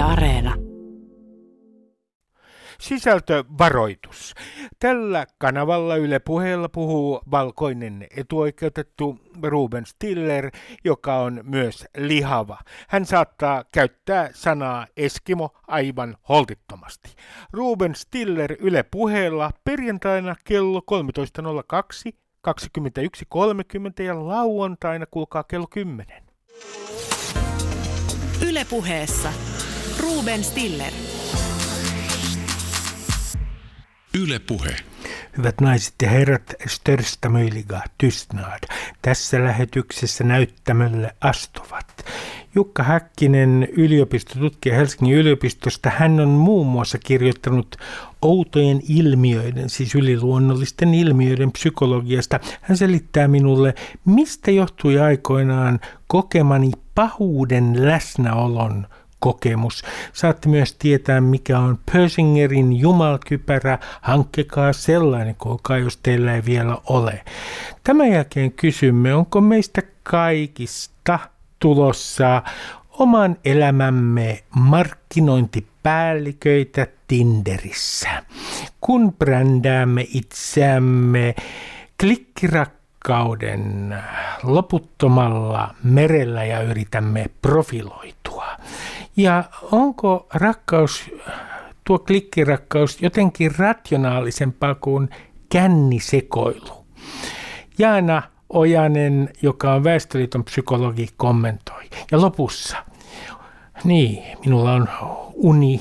Yle Areena. Sisältövaroitus. Tällä kanavalla Yle puheella puhuu valkoinen etuoikeutettu Ruben Stiller, joka on myös lihava. Hän saattaa käyttää sanaa Eskimo aivan holtittomasti. Ruben Stiller Yle puheella perjantaina kello 13.02, 21.30 ja lauantaina kuulkaa kello 10. Yle puheessa Ruben Stiller. Yle Puhe. Hyvät naiset ja herrat, största möjliga tystnad. Tässä lähetyksessä näyttämölle astuvat. Jukka Häkkinen, yliopistotutkija Helsingin yliopistosta, hän on muun muassa kirjoittanut outojen ilmiöiden, siis yliluonnollisten ilmiöiden psykologiasta. Hän selittää minulle, mistä johtui aikoinaan kokemani pahuuden läsnäolon kokemus. Saatte myös tietää, mikä on Persingerin jumalkypärä. Hankkekaa sellainen, kuulkaa, jos teillä ei vielä ole. Tämän jälkeen kysymme, onko meistä kaikista tulossa oman elämämme markkinointipäälliköitä Tinderissä. Kun brändäämme itseämme klikkirakkauden loputtomalla merellä ja yritämme profiloitua. Ja onko rakkaus, tuo klikkirakkaus jotenkin rationaalisempaa kuin kännisekoilu? Jaana Ojanen, joka on Väestöliiton psykologi, kommentoi. Ja lopussa, niin, minulla on uni,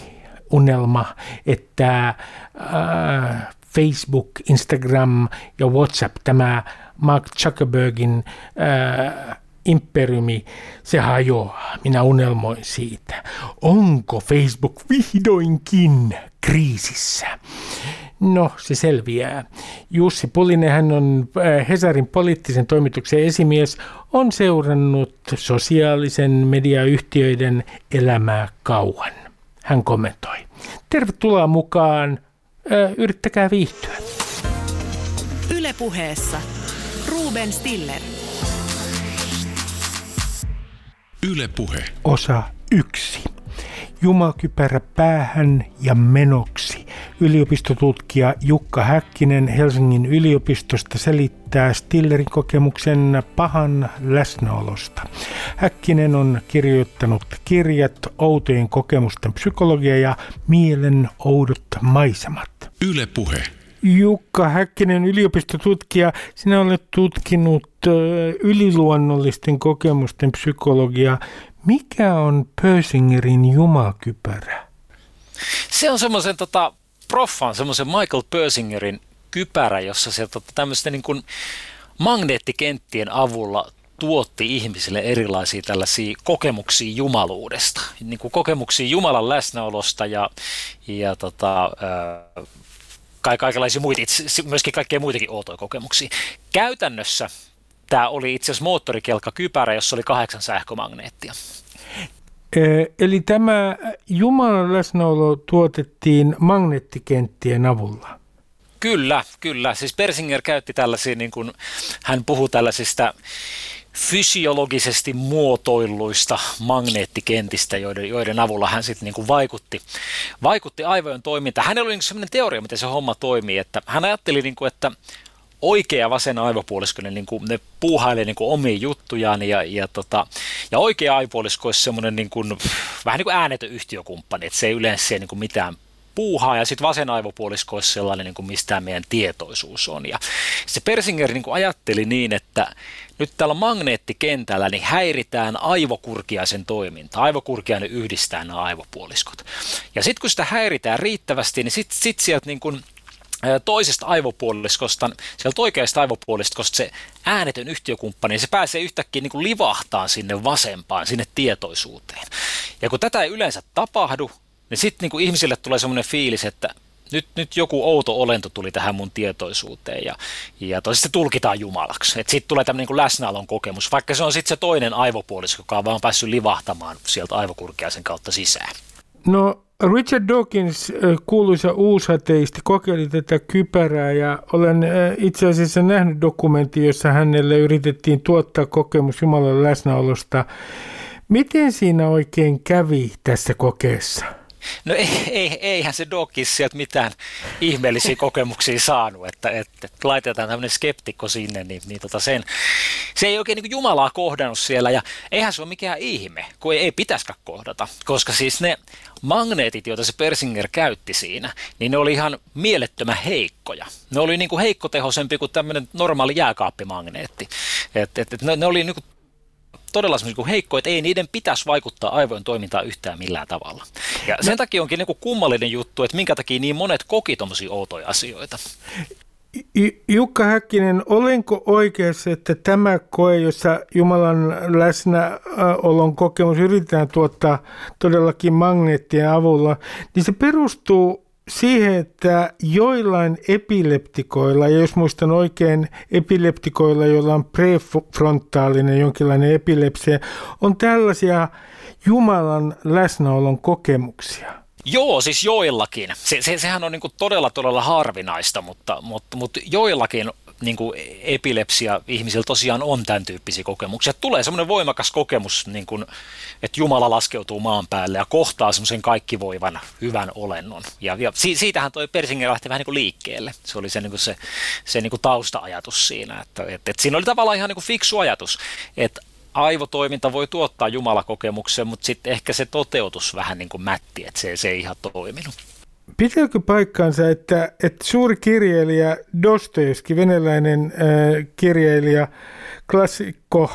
unelma, että äh, Facebook, Instagram ja WhatsApp, tämä Mark Zuckerbergin äh, imperiumi, se hajoaa. Minä unelmoin siitä. Onko Facebook vihdoinkin kriisissä? No, se selviää. Jussi Pulinen, hän on äh, Hesarin poliittisen toimituksen esimies, on seurannut sosiaalisen mediayhtiöiden elämää kauan. Hän kommentoi. Tervetuloa mukaan. Äh, yrittäkää viihtyä. Ylepuheessa Ruben Stiller. Yle Puhe. Osa yksi. Jumakypärä päähän ja menoksi. Yliopistotutkija Jukka Häkkinen Helsingin yliopistosta selittää Stillerin kokemuksen pahan läsnäolosta. Häkkinen on kirjoittanut kirjat Outojen kokemusten psykologia ja Mielen oudot maisemat. Yle Puhe. Jukka Häkkinen, yliopistotutkija, sinä olet tutkinut yliluonnollisten kokemusten psykologiaa. Mikä on Persingerin jumakypärä? Se on semmoisen tota, proffan, semmoisen Michael Persingerin kypärä, jossa se tota, tämmöisten niin kuin magneettikenttien avulla tuotti ihmisille erilaisia tällaisia kokemuksia jumaluudesta, niin kuin kokemuksia Jumalan läsnäolosta ja, ja tota, kaikenlaisia muita, myöskin kaikkea muitakin outoja kokemuksia. Käytännössä tämä oli itse asiassa moottorikelkka kypärä, jossa oli kahdeksan sähkömagneettia. Eli tämä Jumalan läsnäolo tuotettiin magneettikenttien avulla? Kyllä, kyllä. Siis Persinger käytti tällaisia, niin kuin, hän puhuu tällaisista fysiologisesti muotoilluista magneettikentistä, joiden, joiden avulla hän sitten niin vaikutti, vaikutti aivojen toimintaan. Hänellä oli niin sellainen teoria, miten se homma toimii, että hän ajatteli, niin kuin, että oikea vasen aivopuolisko, ne, niin kuin, ne puuhailee niin kuin omia juttujaan ja, ja, tota, ja oikea aivopuolisko olisi semmoinen niin kuin, vähän niin kuin äänetön yhtiökumppani, että se ei yleensä niin kuin mitään puuhaa ja sitten vasen aivopuolisko olisi sellainen, niin kuin mistä meidän tietoisuus on. Ja se Persinger niin kuin ajatteli niin, että nyt täällä magneettikentällä niin häiritään aivokurkiaisen toiminta. Aivokurkiainen yhdistää nämä aivopuoliskot. Ja sitten kun sitä häiritään riittävästi, niin sitten sit sieltä niin kuin toisesta aivopuoliskosta, sieltä oikeasta aivopuoliskosta se äänetön yhtiökumppani, se pääsee yhtäkkiä niin kuin livahtaan sinne vasempaan, sinne tietoisuuteen. Ja kun tätä ei yleensä tapahdu, niin sitten niin ihmisille tulee semmoinen fiilis, että nyt, nyt joku outo olento tuli tähän mun tietoisuuteen ja, ja se tulkitaan jumalaksi. Sitten tulee tämmöinen niin läsnäolon kokemus, vaikka se on sitten se toinen aivopuolisko, joka on vaan päässyt livahtamaan sieltä aivokurkiaisen kautta sisään. No Richard Dawkins, kuuluisa uusateisti, kokeili tätä kypärää ja olen itse asiassa nähnyt dokumentti, jossa hänelle yritettiin tuottaa kokemus Jumalan läsnäolosta Miten siinä oikein kävi tässä kokeessa? No ei, ei, eihän se Dokis sieltä mitään ihmeellisiä kokemuksia saanut, että, että, laitetaan tämmöinen skeptikko sinne, niin, niin tota sen, se ei oikein niin Jumalaa kohdannut siellä ja eihän se ole mikään ihme, kun ei, ei pitäisikään kohdata, koska siis ne magneetit, joita se Persinger käytti siinä, niin ne oli ihan mielettömän heikkoja. Ne oli niin kuin heikkotehoisempi kuin tämmöinen normaali jääkaappimagneetti. Et, et, et ne, ne oli niin kuin todella niin heikko, että ei niiden pitäisi vaikuttaa aivojen toimintaan yhtään millään tavalla. Ja sen no. takia onkin niin kuin kummallinen juttu, että minkä takia niin monet koki tuommoisia outoja asioita. Jukka Häkkinen, olenko oikeassa, että tämä koe, jossa Jumalan läsnäolon kokemus yritetään tuottaa todellakin magneettien avulla, niin se perustuu siihen, että joillain epileptikoilla, ja jos muistan oikein, epileptikoilla, joilla on prefrontaalinen jonkinlainen epilepsia, on tällaisia Jumalan läsnäolon kokemuksia. Joo, siis joillakin. Se, se, sehän on niin todella, todella harvinaista, mutta, mutta, mutta joillakin niin kuin epilepsia ihmisillä tosiaan on tämän tyyppisiä kokemuksia. Tulee semmoinen voimakas kokemus, niin kuin, että Jumala laskeutuu maan päälle ja kohtaa semmoisen kaikkivoivan hyvän olennon. Ja, ja siitähän toi Persinger lähti vähän niin kuin liikkeelle. Se oli se, niin kuin se, se niin kuin tausta-ajatus siinä. Että, että, että siinä oli tavallaan ihan niin kuin fiksu ajatus, että aivotoiminta voi tuottaa jumalakokemuksen, mutta sitten ehkä se toteutus vähän niin kuin mätti, että se, se ei ihan toiminut. Pitääkö paikkaansa, että, että suuri kirjailija Dostoevski, venäläinen äh, kirjailija, klassikko,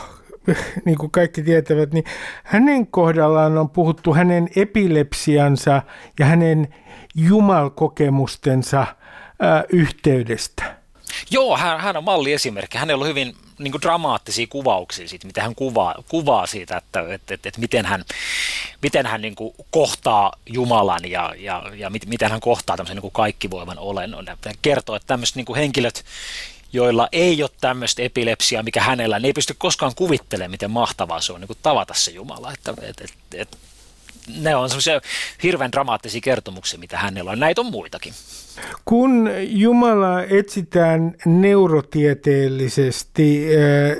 niin kuin kaikki tietävät, niin hänen kohdallaan on puhuttu hänen epilepsiansa ja hänen jumalkokemustensa äh, yhteydestä. Joo, hän, hän on malliesimerkki. Hänellä on hyvin niin kuin dramaattisia kuvauksia siitä, mitä hän kuvaa, kuvaa siitä, että, että, että, että miten hän, miten hän niin kuin kohtaa Jumalan ja, ja, ja miten hän kohtaa tämmöisen niin kuin kaikkivoiman olennon. Hän kertoo, että tämmöiset niin kuin henkilöt, joilla ei ole tämmöistä epilepsiaa, mikä hänellä, ne ei pysty koskaan kuvittelemaan, miten mahtavaa se on niin kuin tavata se Jumala. Että, että, että, että ne on semmoisia hirveän dramaattisia kertomuksia, mitä hänellä on. Näitä on muitakin. Kun Jumala etsitään neurotieteellisesti, äh,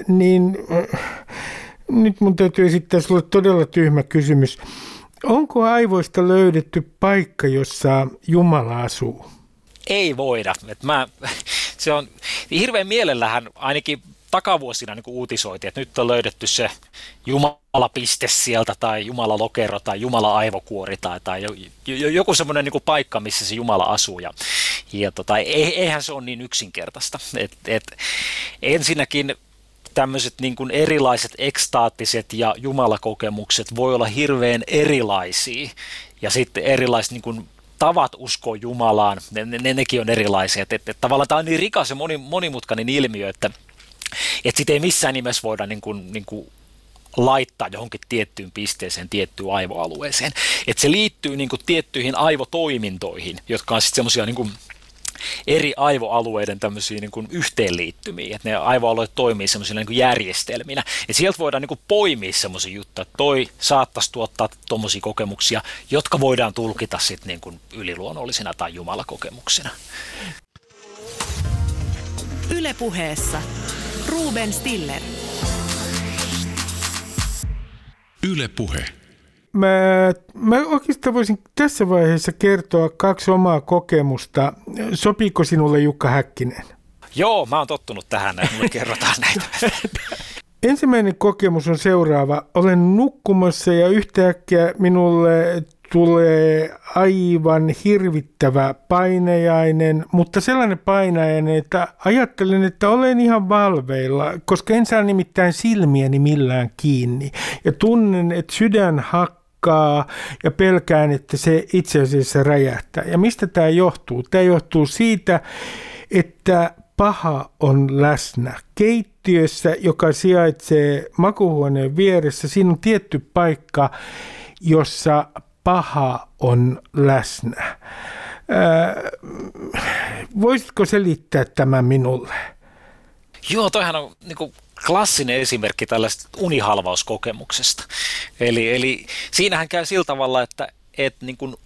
niin äh, nyt mun täytyy esittää sinulle todella tyhmä kysymys. Onko aivoista löydetty paikka, jossa Jumala asuu? Ei voida. Et mä, se on hirveän mielellähän ainakin takavuosina niin uutisoitiin, että nyt on löydetty se Jumalapiste sieltä tai Jumalalokero tai Jumala-aivokuori tai, tai joku semmoinen niin paikka, missä se Jumala asuu. Ja, ja tota, eihän se ole niin yksinkertaista. Et, et, ensinnäkin tämmöiset niin kuin erilaiset ekstaattiset ja jumalakokemukset voi olla hirveän erilaisia. Ja sitten erilaiset niin kuin tavat uskoa Jumalaan, ne, ne, nekin on erilaisia. Että et, et, tavallaan tämä on niin rikas ja moni, monimutkainen ilmiö, että että sitä ei missään nimessä voida niin kuin, niin kuin laittaa johonkin tiettyyn pisteeseen, tiettyyn aivoalueeseen. Että se liittyy niin kuin tiettyihin aivotoimintoihin, jotka on sitten semmoisia niin eri aivoalueiden tämmöisiä niin kuin yhteenliittymiä, että ne aivoalueet toimii semmoisina niin järjestelminä. Ja sieltä voidaan niin kuin poimia semmoisia juttuja, että toi saattaisi tuottaa tuommoisia kokemuksia, jotka voidaan tulkita sitten niin kuin yliluonnollisina tai jumalakokemuksina. Ylepuheessa Ruben Stiller. Yle Puhe. Mä, mä oikeastaan voisin tässä vaiheessa kertoa kaksi omaa kokemusta. Sopiiko sinulle Jukka Häkkinen? Joo, mä oon tottunut tähän, että mulle kerrotaan näitä. Ensimmäinen kokemus on seuraava. Olen nukkumassa ja yhtäkkiä minulle tulee aivan hirvittävä painajainen, mutta sellainen painajainen, että ajattelen, että olen ihan valveilla, koska en saa nimittäin silmiäni millään kiinni. Ja tunnen, että sydän hakkaa ja pelkään, että se itse asiassa räjähtää. Ja mistä tämä johtuu? Tämä johtuu siitä, että paha on läsnä. Keittiössä, joka sijaitsee makuhuoneen vieressä, siinä on tietty paikka, jossa paha on läsnä. Öö, voisitko selittää tämän minulle? Joo, toihan on niin kuin klassinen esimerkki tällaista unihalvauskokemuksesta. Eli, eli siinähän käy sillä tavalla, että, että niin kuin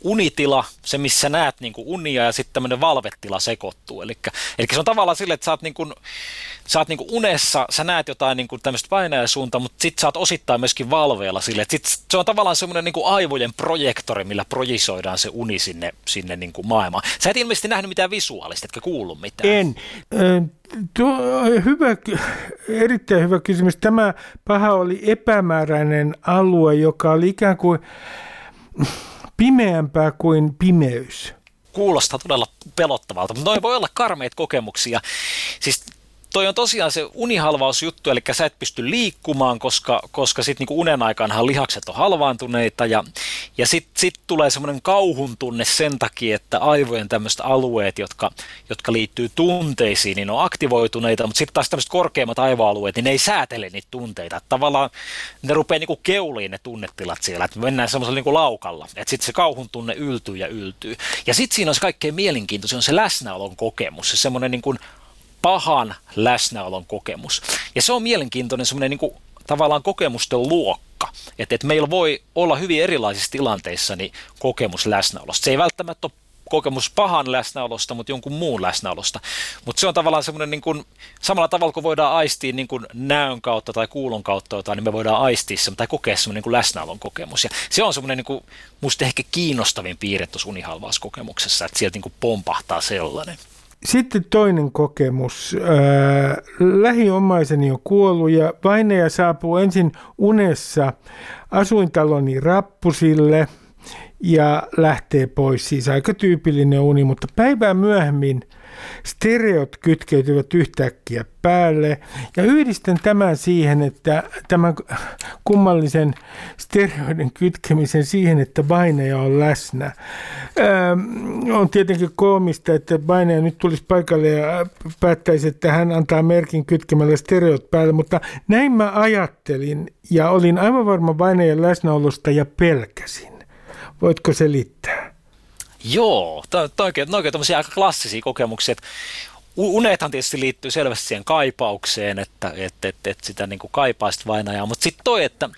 unitila, se missä näet niin kuin unia ja sitten tämmöinen valvetila sekoittuu. Eli, eli se on tavallaan sille, että sä oot, niin kuin, sä oot niin kuin unessa, sä näet jotain niin kuin tämmöistä painajasuuntaa, mutta sitten sä oot osittain myöskin valveella sille, että sit se on tavallaan semmoinen niin kuin aivojen projektori, millä projisoidaan se uni sinne, sinne niin kuin maailmaan. Sä et ilmeisesti nähnyt mitään visuaalista, etkä kuullut mitään. En. Tuo hyvä, erittäin hyvä kysymys. Tämä paha oli epämääräinen alue, joka oli ikään kuin pimeämpää kuin pimeys. Kuulostaa todella pelottavalta, mutta noin voi olla karmeita kokemuksia. Siis toi on tosiaan se unihalvausjuttu, eli sä et pysty liikkumaan, koska, koska sitten niinku unen aikaanhan lihakset on halvaantuneita ja, ja sitten sit tulee semmoinen kauhun tunne sen takia, että aivojen tämmöiset alueet, jotka, jotka liittyy tunteisiin, niin on aktivoituneita, mutta sitten taas tämmöiset korkeimmat aivoalueet, niin ne ei säätele niitä tunteita. Että tavallaan ne rupeaa niinku keuliin ne tunnetilat siellä, että mennään semmoisella niinku laukalla, että sitten se kauhun tunne yltyy ja yltyy. Ja sitten siinä on se kaikkein mielenkiintoisin, on se läsnäolon kokemus, se semmoinen niinku pahan läsnäolon kokemus. Ja se on mielenkiintoinen semmoinen niin tavallaan kokemusten luokka. Että et meillä voi olla hyvin erilaisissa tilanteissa niin kokemus läsnäolosta. Se ei välttämättä ole kokemus pahan läsnäolosta, mutta jonkun muun läsnäolosta. Mutta se on tavallaan semmoinen niin kuin, samalla tavalla kuin voidaan aistia niin kuin näön kautta tai kuulon kautta jotain, niin me voidaan aistia se tai kokea semmoinen niin kuin läsnäolon kokemus. Ja se on semmoinen niin kuin, musta ehkä kiinnostavin piirre tuossa unihalvauskokemuksessa, että sieltä niin kuin pompahtaa sellainen. Sitten toinen kokemus. lähiomaiseni on kuollut ja vainaja saapuu ensin unessa asuintaloni rappusille ja lähtee pois. Siis aika tyypillinen uni, mutta päivää myöhemmin – stereot kytkeytyvät yhtäkkiä päälle. Ja yhdistän tämän siihen, että tämän kummallisen stereoiden kytkemisen siihen, että Baineja on läsnä. Öö, on tietenkin koomista, että Baineja nyt tulisi paikalle ja päättäisi, että hän antaa merkin kytkemällä stereot päälle, mutta näin mä ajattelin ja olin aivan varma Bainejan läsnäolosta ja pelkäsin. Voitko selittää? Joo, to, to oikein, oikein aika klassisia kokemuksia, unethan tietysti liittyy selvästi siihen kaipaukseen, että et, et, et sitä niin kuin kaipaa sitä vainajaa, mutta sitten toi, että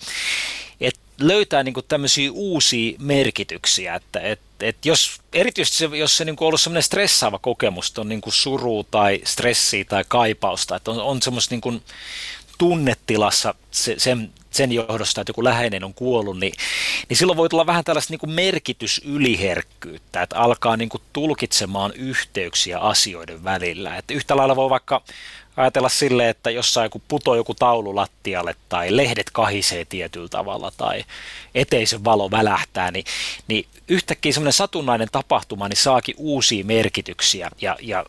et löytää niin kuin tämmöisiä uusia merkityksiä, että et, et jos, erityisesti se, jos se niin on ollut semmoinen stressaava kokemus, on niin kuin suru tai stressi tai kaipausta, että on, on semmoista niin kuin tunnetilassa se, sen, sen johdosta, että joku läheinen on kuollut, niin, niin silloin voi tulla vähän tällaista niin kuin merkitysyliherkkyyttä, että alkaa niin kuin tulkitsemaan yhteyksiä asioiden välillä. Että yhtä lailla voi vaikka ajatella sille, että jossain joku putoo joku taulu lattialle tai lehdet kahisee tietyllä tavalla tai eteisen valo välähtää, niin, niin yhtäkkiä semmoinen satunnainen tapahtuma niin saakin uusia merkityksiä ja, ja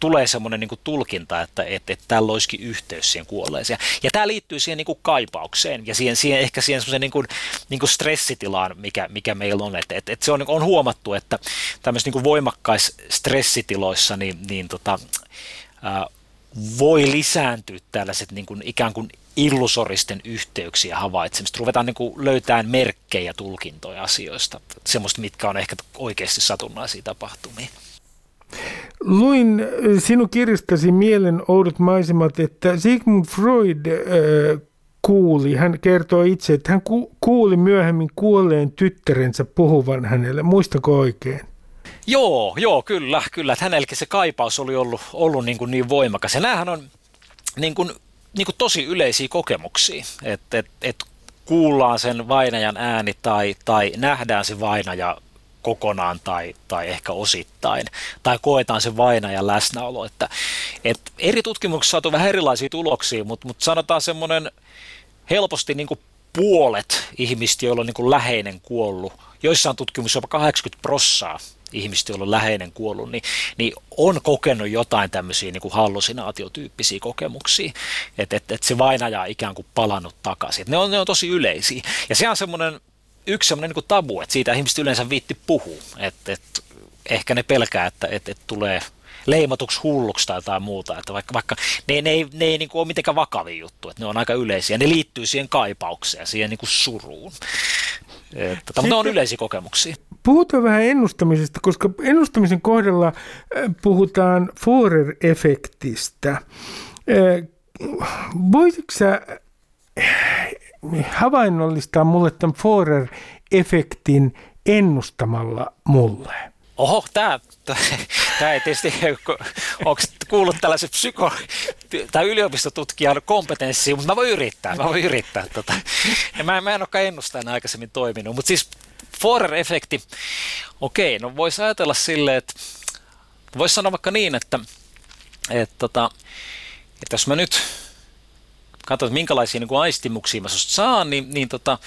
tulee semmoinen niin tulkinta, että, että, että tällä olisikin yhteys siihen kuolleeseen. Ja tämä liittyy siihen niin kuin kaipaukseen ja siihen, siihen ehkä siihen semmoisen niin kuin, niin kuin stressitilaan, mikä, mikä meillä on. Että, että, että se on, on huomattu, että tämmöisissä niin voimakkaissa stressitiloissa niin, niin tota, ää, voi lisääntyä tällaiset niin kuin ikään kuin illusoristen yhteyksiä havaitsemista. Ruvetaan niin kuin löytämään merkkejä, tulkintoja asioista, semmoista, mitkä on ehkä oikeasti satunnaisia tapahtumia. Luin äh, sinun kirjastasi Mielen oudot maisemat, että Sigmund Freud äh, kuuli, hän kertoi itse, että hän ku, kuuli myöhemmin kuolleen tyttärensä puhuvan hänelle. Muistako oikein? Joo, joo, kyllä, kyllä. Että hänelläkin se kaipaus oli ollut, ollut niin, kuin niin voimakas. Ja näähän on niin kuin, niin kuin tosi yleisiä kokemuksia, että et, et kuullaan sen vainajan ääni tai, tai nähdään se vainaja kokonaan tai, tai ehkä osittain, tai koetaan se vainajan läsnäolo. Että, et eri tutkimuksissa saatu vähän erilaisia tuloksia, mutta, mutta sanotaan semmoinen helposti niin kuin puolet ihmistä, joilla on niin kuin läheinen kuollut, joissain tutkimuksissa jopa 80 prossaa ihmistä, joilla on läheinen kuollut, niin, niin on kokenut jotain tämmöisiä niin kuin hallusinaatiotyyppisiä kokemuksia, että et, et se vainaja on ikään kuin palannut takaisin. Ne, on, ne on tosi yleisiä. Ja se on semmoinen yksi semmoinen niin tabu, että siitä ihmiset yleensä viitti puhuu. Että, että ehkä ne pelkää, että, että, että tulee leimatuksi hulluksi tai jotain muuta. Että vaikka, vaikka ne, ne ei, ne ei niin kuin ole mitenkään vakavia juttu, että ne on aika yleisiä. Ne liittyy siihen kaipaukseen, siihen niin kuin suruun. Että, mutta ne on yleisiä kokemuksia. Puhutaan vähän ennustamisesta, koska ennustamisen kohdalla äh, puhutaan Forer-efektistä. Äh, voisitko sä havainnollistaa mulle tämän Forer-efektin ennustamalla mulle. Oho, tämä, tämä ei tietysti, onko kuullut tällaisen psyko- tai yliopistotutkijan kompetenssiin, mutta mä voin yrittää, mä voin yrittää. Tota. Ja mä, mä en olekaan ennustajana aikaisemmin toiminut, mutta siis Forer-efekti, okei, no voisi ajatella silleen, että voisi sanoa vaikka niin, että, että, tota, että jos mä nyt katson, minkälaisia niin kuin aistimuksia mä saan, niin, niin tota,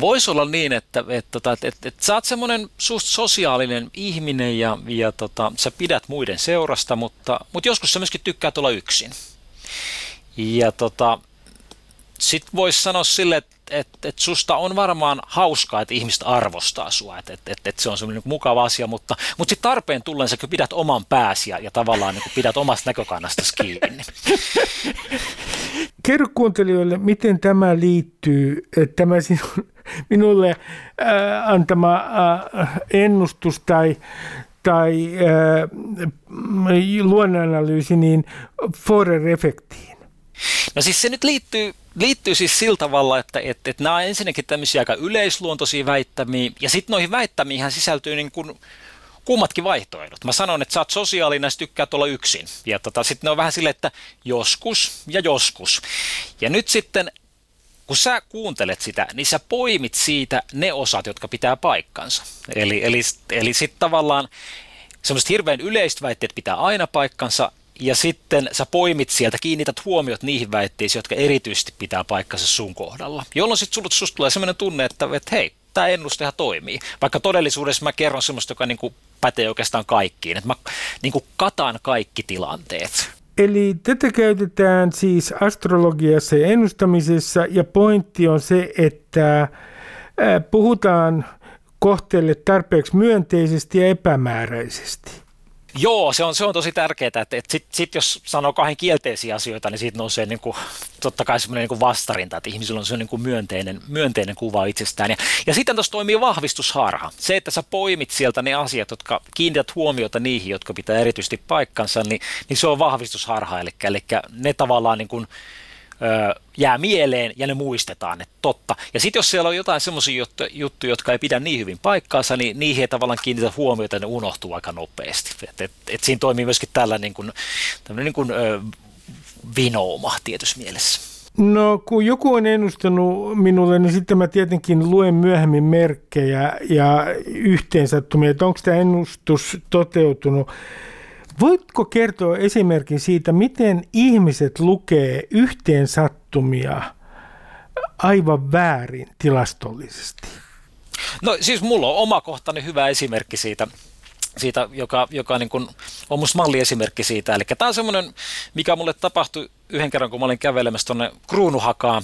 voisi olla niin, että, että, tota, että, että, että sä oot semmoinen sosiaalinen ihminen ja, ja tota, sä pidät muiden seurasta, mutta, mutta joskus sä myöskin tykkäät olla yksin. Ja tota, sitten voisi sanoa sille, että et, et susta on varmaan hauskaa, että ihmiset arvostaa sua, että et, et, et se on semmoinen niin mukava asia, mutta, mutta sitten tarpeen tullen sä pidät oman pääsi ja, ja tavallaan niin pidät omasta näkökannasta kiinni. Kerro kuuntelijoille, miten tämä liittyy, tämä sinun, minulle äh, antama äh, ennustus tai, tai äh, luonnonanalyysi niin Forer-efektiin? No siis se nyt liittyy liittyy siis sillä tavalla, että, että, että nämä on ensinnäkin tämmöisiä aika yleisluontoisia väittämiä, ja sitten noihin väittämiin sisältyy niin kuin kummatkin vaihtoehdot. Mä sanon, että sä oot sosiaalinen ja tykkäät olla yksin. Ja tota, sitten ne on vähän silleen, että joskus ja joskus. Ja nyt sitten, kun sä kuuntelet sitä, niin sä poimit siitä ne osat, jotka pitää paikkansa. Eli, eli, eli sitten tavallaan semmoiset hirveän yleiset väitteet pitää aina paikkansa, ja sitten sä poimit sieltä, kiinnität huomiot niihin väitteisiin, jotka erityisesti pitää paikkansa sun kohdalla. Jolloin sitten susta tulee sellainen tunne, että, että hei, tämä ennustehan toimii. Vaikka todellisuudessa mä kerron semmoista, joka niin kuin pätee oikeastaan kaikkiin. Että mä niin kuin katan kaikki tilanteet. Eli tätä käytetään siis astrologiassa ja ennustamisessa ja pointti on se, että puhutaan kohteelle tarpeeksi myönteisesti ja epämääräisesti. Joo, se on, se on tosi tärkeää, että, että sitten sit jos sanoo kahden kielteisiä asioita, niin siitä nousee niin kuin, totta kai semmoinen niin vastarinta, että ihmisillä on se niin kuin myönteinen, myönteinen kuva itsestään. Ja, ja sitten tuossa toimii vahvistusharha. Se, että sä poimit sieltä ne asiat, jotka kiinnität huomiota niihin, jotka pitää erityisesti paikkansa, niin, niin se on vahvistusharha. Eli, eli ne tavallaan niin kuin, jää mieleen ja ne muistetaan, että totta. Ja sitten jos siellä on jotain semmoisia juttuja, jotka ei pidä niin hyvin paikkaansa, niin niihin ei tavallaan kiinnitä huomiota ja ne unohtuu aika nopeasti. Et, et, et siinä toimii myöskin tällä niin kuin, niin kuin, ö, vinouma tietyssä mielessä. No kun joku on ennustanut minulle, niin sitten mä tietenkin luen myöhemmin merkkejä ja yhteensattumia, että onko tämä ennustus toteutunut. Voitko kertoa esimerkin siitä, miten ihmiset lukee yhteen sattumia aivan väärin tilastollisesti? No siis mulla on omakohtainen hyvä esimerkki siitä siitä, joka, joka niin kuin on musta malliesimerkki siitä. Eli tämä on semmoinen, mikä mulle tapahtui yhden kerran, kun mä olin kävelemässä tuonne Kruunuhakaan,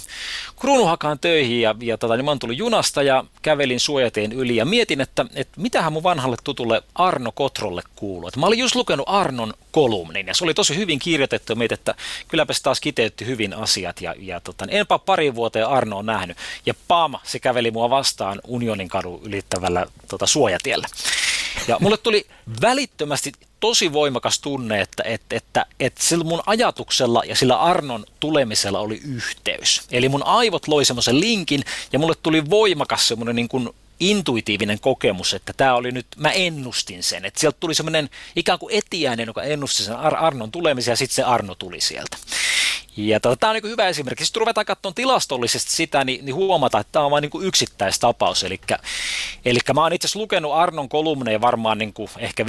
Kruunuhakaan töihin ja, ja tota, niin mä tullut junasta ja kävelin suojateen yli ja mietin, että, että mitähän mun vanhalle tutulle Arno Kotrolle kuuluu. Että mä olin just lukenut Arnon kolumnin ja se oli tosi hyvin kirjoitettu ja mietin, että kylläpä se taas kiteytti hyvin asiat ja, ja tota, niin enpä pari vuoteen Arno on nähnyt ja pam, se käveli mua vastaan Unionin kadun ylittävällä tota, suojatiellä. Ja mulle tuli välittömästi tosi voimakas tunne, että, että, että, että sillä mun ajatuksella ja sillä Arnon tulemisella oli yhteys. Eli mun aivot loi semmoisen linkin ja mulle tuli voimakas semmoinen niin kuin intuitiivinen kokemus, että tämä oli nyt, mä ennustin sen, että sieltä tuli semmoinen ikään kuin etiäinen, joka ennusti sen Ar- Arnon tulemisen ja sitten se Arno tuli sieltä. Ja tota, tämä on niin hyvä esimerkki. Sitten ruvetaan katsomaan tilastollisesti sitä, niin, niin huomata, että tämä on vain niin yksittäistapaus. Eli, eli mä oon itse asiassa lukenut Arnon kolumneja varmaan niin kuin ehkä 50-70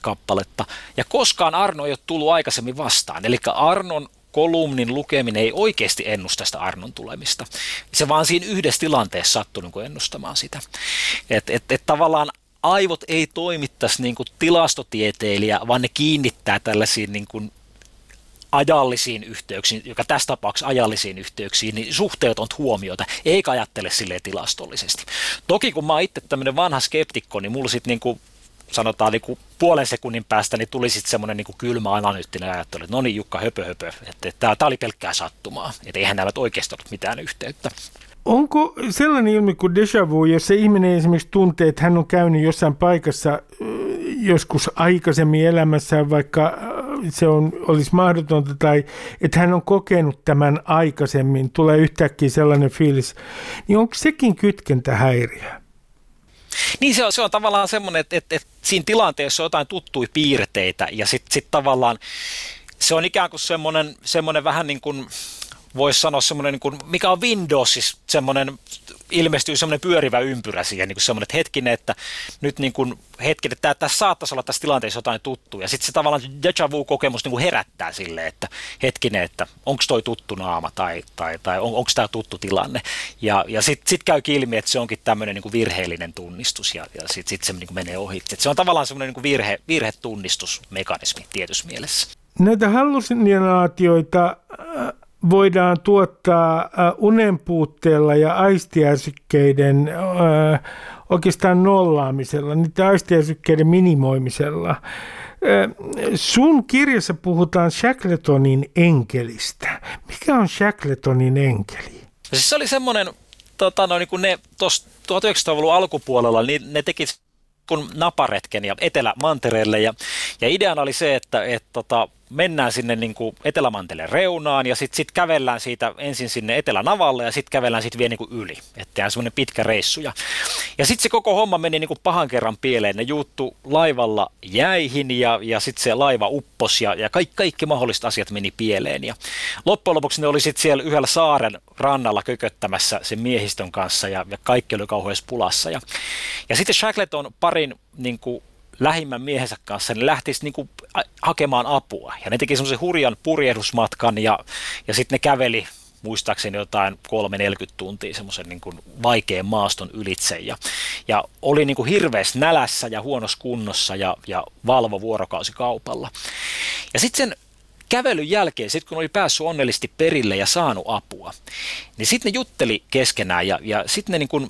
kappaletta. Ja koskaan Arno ei ole tullut aikaisemmin vastaan. Eli Arnon kolumnin lukeminen ei oikeasti ennusta sitä Arnon tulemista. Se vaan siinä yhdessä tilanteessa sattuu niin ennustamaan sitä. Että et, et tavallaan aivot ei toimittaisi niin kuin tilastotieteilijä, vaan ne kiinnittää tällaisiin niin kuin ajallisiin yhteyksiin, joka tässä tapauksessa ajallisiin yhteyksiin, niin suhteeton huomiota, eikä ajattele sille tilastollisesti. Toki kun mä oon itse tämmöinen vanha skeptikko, niin mulla sitten niinku sanotaan niin kuin puolen sekunnin päästä, niin tuli sitten semmoinen niin kylmä analyyttinen ajattelu, että no niin Jukka, höpö höpö, että, tämä oli pelkkää sattumaa, että eihän näillä oikeasti ollut mitään yhteyttä. Onko sellainen ilmi kuin déjà vu, jos se ihminen esimerkiksi tuntee, että hän on käynyt jossain paikassa joskus aikaisemmin elämässä, vaikka se on, olisi mahdotonta tai että hän on kokenut tämän aikaisemmin, tulee yhtäkkiä sellainen fiilis, niin onko sekin kytkentähäiriö? Niin se on, se on tavallaan semmoinen, että, että, että siinä tilanteessa on jotain tuttuja piirteitä ja sitten sit tavallaan se on ikään kuin semmoinen, semmoinen vähän niin kuin voisi sanoa semmoinen, niin kuin, mikä on Windowsissa semmoinen, ilmestyy semmoinen pyörivä ympyrä siihen, niin kuin semmoinen, että hetkinen, että nyt niin kuin, hetkinen, että tässä saattaisi olla tässä tilanteessa jotain tuttua. Ja sitten se tavallaan deja vu-kokemus niin kuin herättää silleen, että hetkinen, että onko toi tuttu naama tai, tai, tai on, onko tämä tuttu tilanne. Ja, ja sitten sit käy ilmi, että se onkin tämmöinen niin kuin virheellinen tunnistus ja, ja sitten sit se niin kuin menee ohi. Et se on tavallaan semmoinen niin kuin virhe, virhetunnistusmekanismi tietyssä mielessä. Näitä hallusinaatioita voidaan tuottaa äh, unen puutteella ja aistiäsykkeiden äh, oikeastaan nollaamisella, niiden aistiäsykkeiden minimoimisella. Äh, sun kirjassa puhutaan Shackletonin enkelistä. Mikä on Shackletonin enkeli? Siis se oli semmoinen, tota, no, niin kuin ne tuossa 1900-luvun alkupuolella, niin ne teki kun naparetken ja Etelä-Mantereelle ja, ja ideana oli se, että et, tota, mennään sinne niin kuin Etelämanteleen reunaan ja sitten sit kävellään siitä ensin sinne Etelänavalle ja sitten kävellään sitten vielä niin kuin yli. Että semmoinen pitkä reissu. Ja, ja sitten se koko homma meni niin kuin pahan kerran pieleen. Ne juuttu laivalla jäihin ja, ja sitten se laiva upposi ja, ja kaikki, kaikki mahdolliset asiat meni pieleen. Ja loppujen lopuksi ne oli sitten siellä yhdellä saaren rannalla kököttämässä sen miehistön kanssa ja, ja kaikki oli kauheassa pulassa. Ja, ja sitten Shackleton parin niin kuin lähimmän miehensä kanssa, niin lähtisi niin kuin hakemaan apua. Ja ne teki semmoisen hurjan purjehdusmatkan ja, ja sitten ne käveli muistaakseni jotain 3-40 tuntia semmoisen niin kuin vaikean maaston ylitse ja, ja oli niin kuin hirveässä nälässä ja huonossa kunnossa ja, ja valvo vuorokausikaupalla. Ja sitten sen kävelyn jälkeen, sit kun oli päässyt onnellisesti perille ja saanut apua, niin sitten ne jutteli keskenään ja, ja sitten ne niin kuin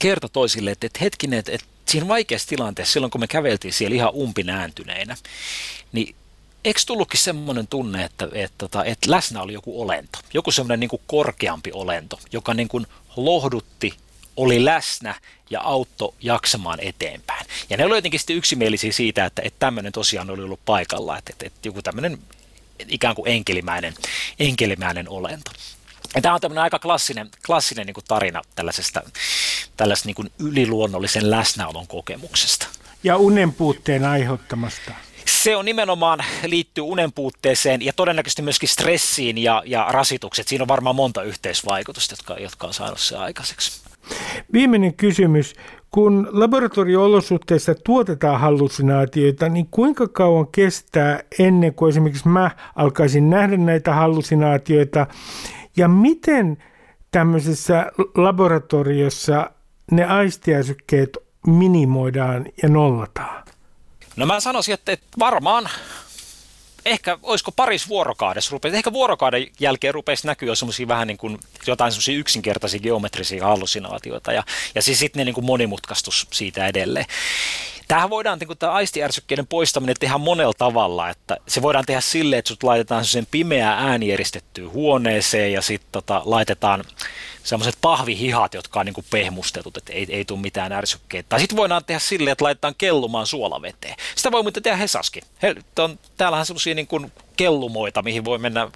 kertoi toisille, että, että hetkinen, että, että siinä vaikeassa tilanteessa, silloin kun me käveltiin siellä ihan umpinääntyneinä, niin eikö tullutkin semmoinen tunne, että, että, että, että että läsnä oli joku olento, joku semmoinen niin kuin korkeampi olento, joka niin kuin lohdutti, oli läsnä ja auttoi jaksamaan eteenpäin. Ja ne oli jotenkin sitten yksimielisiä siitä, että, että tämmöinen tosiaan oli ollut paikalla, että, että, että joku tämmöinen ikään kuin enkelimäinen, enkelimäinen olento. Ja tämä on tämmöinen aika klassinen, klassinen niin kuin tarina tällaisesta, tällaisesta niin kuin yliluonnollisen läsnäolon kokemuksesta. Ja unen puutteen aiheuttamasta. Se on nimenomaan liittyy unen puutteeseen ja todennäköisesti myöskin stressiin ja, ja rasitukset. Siinä on varmaan monta yhteisvaikutusta, jotka, jotka on saanut se aikaiseksi. Viimeinen kysymys. Kun laboratorio-olosuhteissa tuotetaan hallusinaatioita, niin kuinka kauan kestää ennen kuin esimerkiksi mä alkaisin nähdä näitä hallusinaatioita ja miten tämmöisessä laboratoriossa ne aistiäsykkeet minimoidaan ja nollataan? No mä sanoisin, että varmaan ehkä olisiko paris vuorokaudessa rupesi, ehkä vuorokauden jälkeen rupesi näkyä semmoisia vähän niin kuin jotain semmoisia yksinkertaisia geometrisia hallusinaatioita ja, ja siis sitten ne niin kuin monimutkaistus siitä edelleen. Tähän voidaan niin tämä aistiärsykkeiden poistaminen tehdä monella tavalla, että se voidaan tehdä silleen, että sut laitetaan sen pimeää äänieristettyyn huoneeseen ja sitten tota, laitetaan semmoiset pahvihihat, jotka on niin pehmustetut, että ei, ei tule mitään ärsykkeitä. Tai sitten voidaan tehdä silleen, että laitetaan kellumaan suolaveteen. Sitä voi muuten tehdä Hesaskin. He, on, täällähän semmoisia niin kellumoita, mihin voi mennä,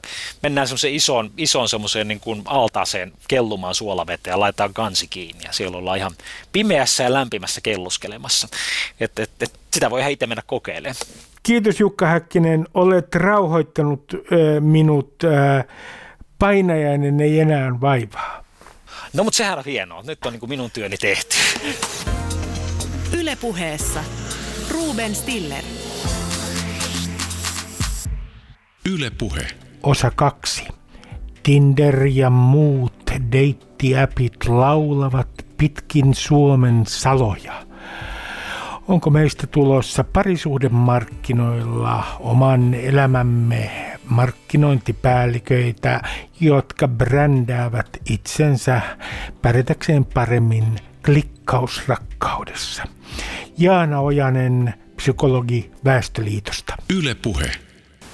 mennään semmoiseen isoon, isoon semmoiseen niin kuin altaaseen kellumaan suolaveteen ja laitetaan kansi kiinni. Ja siellä ollaan ihan pimeässä ja lämpimässä kelluskelemassa. Et, et, et, sitä voi ihan itse mennä kokeilemaan. Kiitos Jukka Häkkinen, olet rauhoittanut äh, minut. Äh, painajainen ei enää vaivaa. No mutta sehän on hienoa. Nyt on niin kuin minun työni tehty. Ylepuheessa Ruben Stiller. Ylepuhe. Osa kaksi. Tinder ja muut deittiäpit laulavat pitkin Suomen saloja. Onko meistä tulossa parisuhdemarkkinoilla oman elämämme markkinointipäälliköitä, jotka brändäävät itsensä pärjätäkseen paremmin klikkausrakkaudessa. Jaana Ojanen, psykologi Väestöliitosta. Yle Puhe.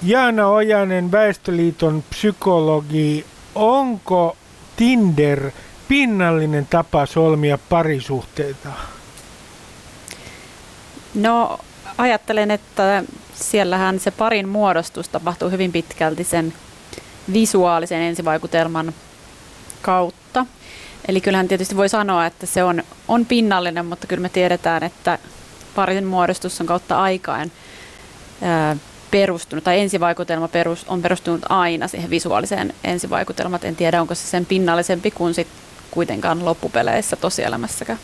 Jaana Ojanen, Väestöliiton psykologi. Onko Tinder pinnallinen tapa solmia parisuhteita? No ajattelen, että siellähän se parin muodostus tapahtuu hyvin pitkälti sen visuaalisen ensivaikutelman kautta. Eli kyllähän tietysti voi sanoa, että se on, on pinnallinen, mutta kyllä me tiedetään, että parin muodostus on kautta aikaan perustunut, tai ensivaikutelma perus, on perustunut aina siihen visuaaliseen ensivaikutelmaan. En tiedä, onko se sen pinnallisempi kuin sit kuitenkaan loppupeleissä tosielämässäkään.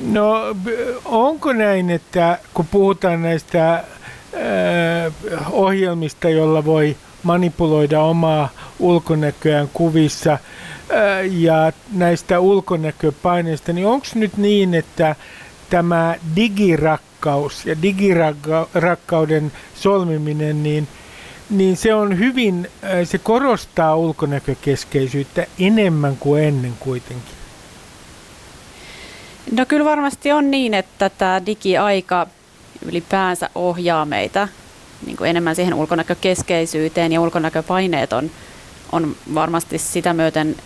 No onko näin, että kun puhutaan näistä äh, ohjelmista, jolla voi manipuloida omaa ulkonäköään kuvissa äh, ja näistä ulkonäköpaineista, niin onko nyt niin, että tämä digirakkaus ja digirakkauden solmiminen, niin, niin se on hyvin, äh, se korostaa ulkonäkökeskeisyyttä enemmän kuin ennen kuitenkin. No kyllä varmasti on niin, että tämä digiaika ylipäänsä ohjaa meitä niin kuin enemmän siihen ulkonäkökeskeisyyteen ja ulkonäköpaineet on, on varmasti sitä myöten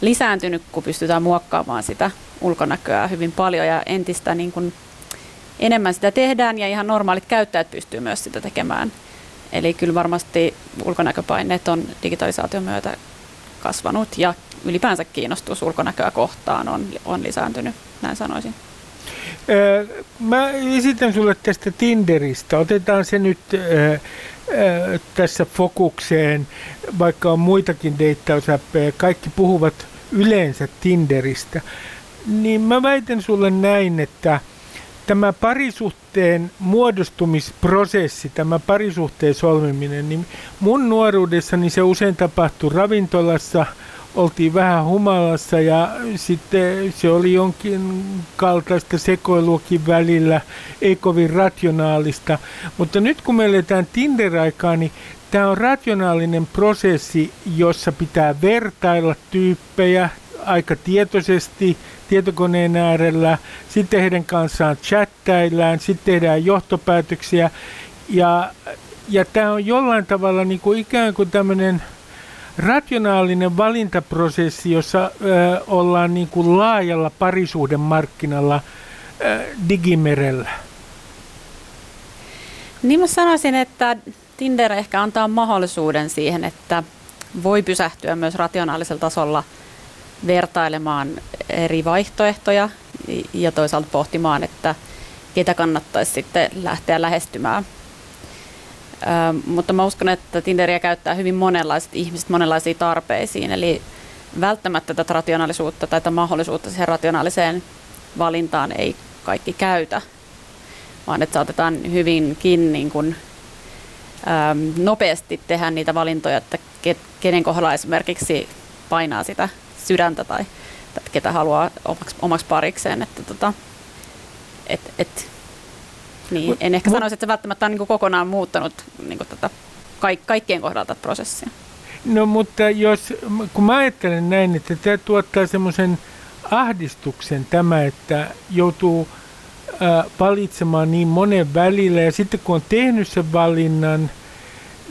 lisääntynyt, kun pystytään muokkaamaan sitä ulkonäköä hyvin paljon ja entistä niin kuin enemmän sitä tehdään ja ihan normaalit käyttäjät pystyy myös sitä tekemään. Eli kyllä varmasti ulkonäköpaineet on digitalisaation myötä kasvanut ja ylipäänsä kiinnostus ulkonäköä kohtaan on, on lisääntynyt, näin sanoisin. Mä esitän sulle tästä Tinderistä. Otetaan se nyt tässä fokukseen, vaikka on muitakin deittausäppejä. Kaikki puhuvat yleensä Tinderistä. Niin mä väitän sulle näin, että tämä parisuhteen muodostumisprosessi, tämä parisuhteen solmiminen, niin mun nuoruudessani se usein tapahtui ravintolassa – oltiin vähän humalassa ja sitten se oli jonkin kaltaista sekoiluakin välillä, ei kovin rationaalista. Mutta nyt kun me eletään Tinder-aikaa, niin tämä on rationaalinen prosessi, jossa pitää vertailla tyyppejä aika tietoisesti tietokoneen äärellä, sitten heidän kanssaan chattaillaan, sitten tehdään johtopäätöksiä ja, ja tämä on jollain tavalla niin kuin ikään kuin tämmöinen – rationaalinen valintaprosessi, jossa ö, ollaan niin kuin laajalla parisuhdemarkkinalla ö, digimerellä? Niin mä sanoisin, että Tinder ehkä antaa mahdollisuuden siihen, että voi pysähtyä myös rationaalisella tasolla vertailemaan eri vaihtoehtoja ja toisaalta pohtimaan, että ketä kannattaisi sitten lähteä lähestymään. Mutta mä uskon, että Tinderiä käyttää hyvin monenlaiset ihmiset monenlaisiin tarpeisiin, eli välttämättä tätä rationaalisuutta tai tätä mahdollisuutta siihen rationaaliseen valintaan ei kaikki käytä, vaan että saatetaan hyvinkin niin kuin, nopeasti tehdä niitä valintoja, että ke, kenen kohdalla esimerkiksi painaa sitä sydäntä tai, tai ketä haluaa omaksi, omaksi parikseen. Että, tota, et, et, niin, mut, en ehkä mut, sanoisi, että se välttämättä on niin kuin kokonaan muuttanut niin kuin tätä kaik- kaikkien kohdalta prosessia. No mutta jos, kun mä ajattelen näin, että tämä tuottaa semmoisen ahdistuksen tämä, että joutuu äh, valitsemaan niin monen välillä ja sitten kun on tehnyt sen valinnan,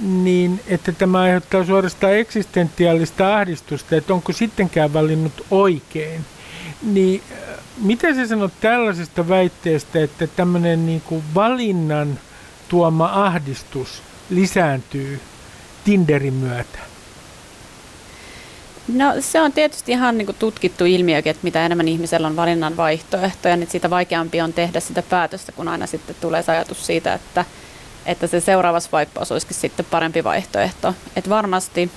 niin että tämä aiheuttaa suorastaan eksistentiaalista ahdistusta, että onko sittenkään valinnut oikein. Niin mitä sä sanot tällaisesta väitteestä, että tämmöinen niin kuin valinnan tuoma ahdistus lisääntyy Tinderin myötä? No se on tietysti ihan niin kuin tutkittu ilmiö, että mitä enemmän ihmisellä on valinnan vaihtoehtoja, niin sitä vaikeampi on tehdä sitä päätöstä, kun aina sitten tulee se ajatus siitä, että, että se seuraava swipe olisikin sitten parempi vaihtoehto. Että varmasti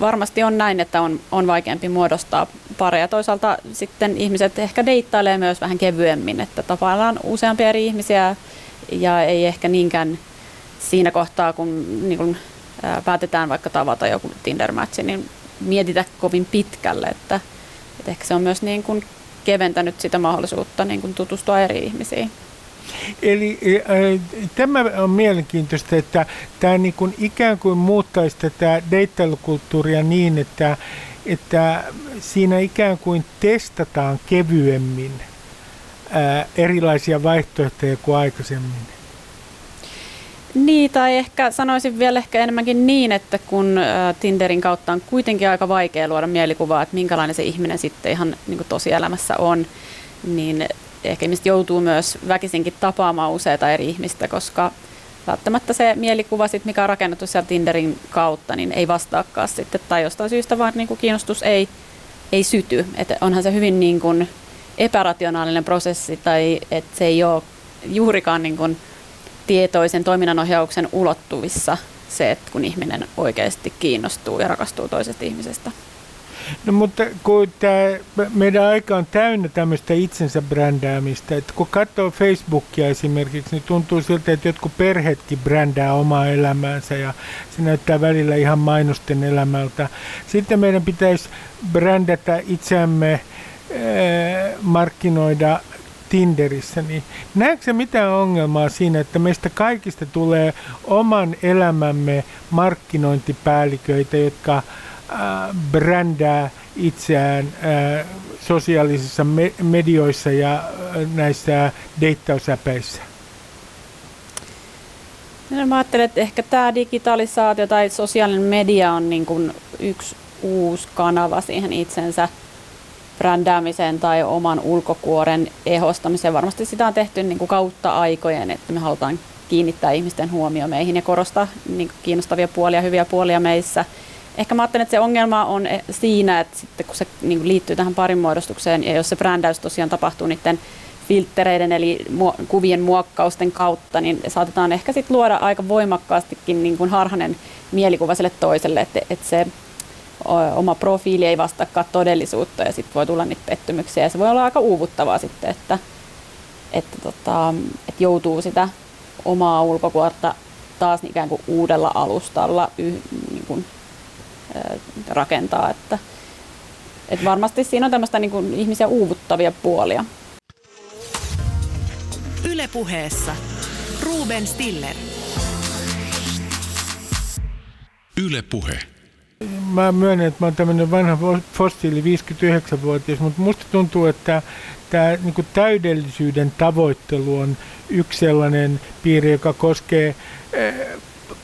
varmasti on näin, että on, on vaikeampi muodostaa pareja. Toisaalta sitten ihmiset ehkä deittailee myös vähän kevyemmin, että tapaillaan useampia eri ihmisiä ja ei ehkä niinkään siinä kohtaa, kun niin kun, ää, päätetään vaikka tavata joku Tinder-matchi, niin mietitä kovin pitkälle, että, että ehkä se on myös niin kun keventänyt sitä mahdollisuutta niin kun tutustua eri ihmisiin. Eli äh, tämä on mielenkiintoista, että tämä niin kuin ikään kuin muuttaisi tätä deittailukulttuuria niin, että, että siinä ikään kuin testataan kevyemmin erilaisia vaihtoehtoja kuin aikaisemmin. Niin, tai ehkä sanoisin vielä ehkä enemmänkin niin, että kun Tinderin kautta on kuitenkin aika vaikea luoda mielikuvaa, että minkälainen se ihminen sitten ihan niin tosielämässä on, niin ehkä ihmiset joutuu myös väkisinkin tapaamaan useita eri ihmistä, koska välttämättä se mielikuva, sit, mikä on rakennettu siellä Tinderin kautta, niin ei vastaakaan sitten, tai jostain syystä vaan niin kuin kiinnostus ei, ei syty. Et onhan se hyvin niin kuin epärationaalinen prosessi, tai että se ei ole juurikaan niin kuin tietoisen toiminnanohjauksen ulottuvissa se, että kun ihminen oikeasti kiinnostuu ja rakastuu toisesta ihmisestä. No mutta kun tämä, meidän aika on täynnä tämmöistä itsensä brändäämistä, että kun katsoo Facebookia esimerkiksi, niin tuntuu siltä, että jotkut perheetkin brändää omaa elämäänsä ja se näyttää välillä ihan mainosten elämältä. Sitten meidän pitäisi brändätä itseämme, markkinoida Tinderissä, niin näetkö se mitään ongelmaa siinä, että meistä kaikista tulee oman elämämme markkinointipäälliköitä, jotka brändää itseään äh, sosiaalisissa medioissa ja äh, näissä deittausäpeissä? No, mä ajattelen, että ehkä tämä digitalisaatio tai sosiaalinen media on niin kuin yksi uusi kanava siihen itsensä brändäämiseen tai oman ulkokuoren ehostamiseen. Varmasti sitä on tehty niin kuin kautta aikojen, että me halutaan kiinnittää ihmisten huomio meihin ja korostaa niin kiinnostavia puolia, hyviä puolia meissä – Ehkä mä ajattelen, että se ongelma on eh, siinä, että sitten kun se niin liittyy tähän parin muodostukseen ja jos se brändäys tosiaan tapahtuu niiden filttereiden eli kuvien muokkausten kautta, niin saatetaan ehkä sitten luoda aika voimakkaastikin niin kuin harhainen mielikuva sille toiselle, että, että se oma profiili ei vastaakaan todellisuutta ja sitten voi tulla niitä pettymyksiä. Ja se voi olla aika uuvuttavaa sitten, että, että, tota, että joutuu sitä omaa ulkokuorta taas ikään kuin uudella alustalla yh, niin kuin rakentaa. Että, että varmasti siinä on tämmöistä niin kuin ihmisiä uuvuttavia puolia. Ylepuheessa Ruben Stiller. Yle Puhe. Mä myönnän, että mä oon tämmöinen vanha fossiili 59-vuotias, mutta musta tuntuu, että tämä niin täydellisyyden tavoittelu on yksi sellainen piiri, joka koskee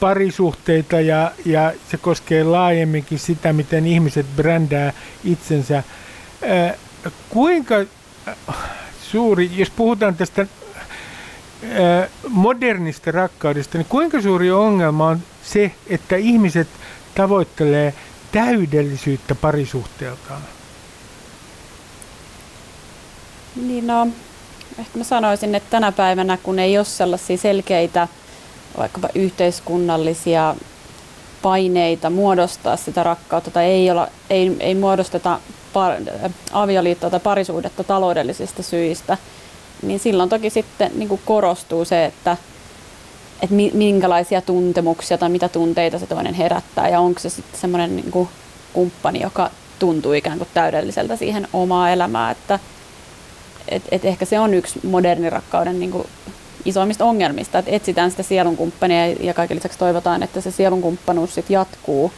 parisuhteita ja, ja se koskee laajemminkin sitä, miten ihmiset brändää itsensä. Ää, kuinka suuri, jos puhutaan tästä ää, modernista rakkaudesta, niin kuinka suuri ongelma on se, että ihmiset tavoittelee täydellisyyttä parisuhteeltaan? Niin no, ehkä mä sanoisin, että tänä päivänä, kun ei ole sellaisia selkeitä vaikkapa yhteiskunnallisia paineita muodostaa sitä rakkautta tai ei, olla, ei, ei muodosteta par, avioliittoa tai parisuudetta taloudellisista syistä, niin silloin toki sitten niin kuin korostuu se, että, että minkälaisia tuntemuksia tai mitä tunteita se toinen herättää ja onko se sitten semmoinen niin kuin kumppani, joka tuntuu ikään kuin täydelliseltä siihen omaa elämää, että et, et ehkä se on yksi moderni rakkauden niin kuin isoimmista ongelmista, että etsitään sitä sielunkumppania ja kaiken lisäksi toivotaan, että se sielunkumppanuus sitten jatkuu.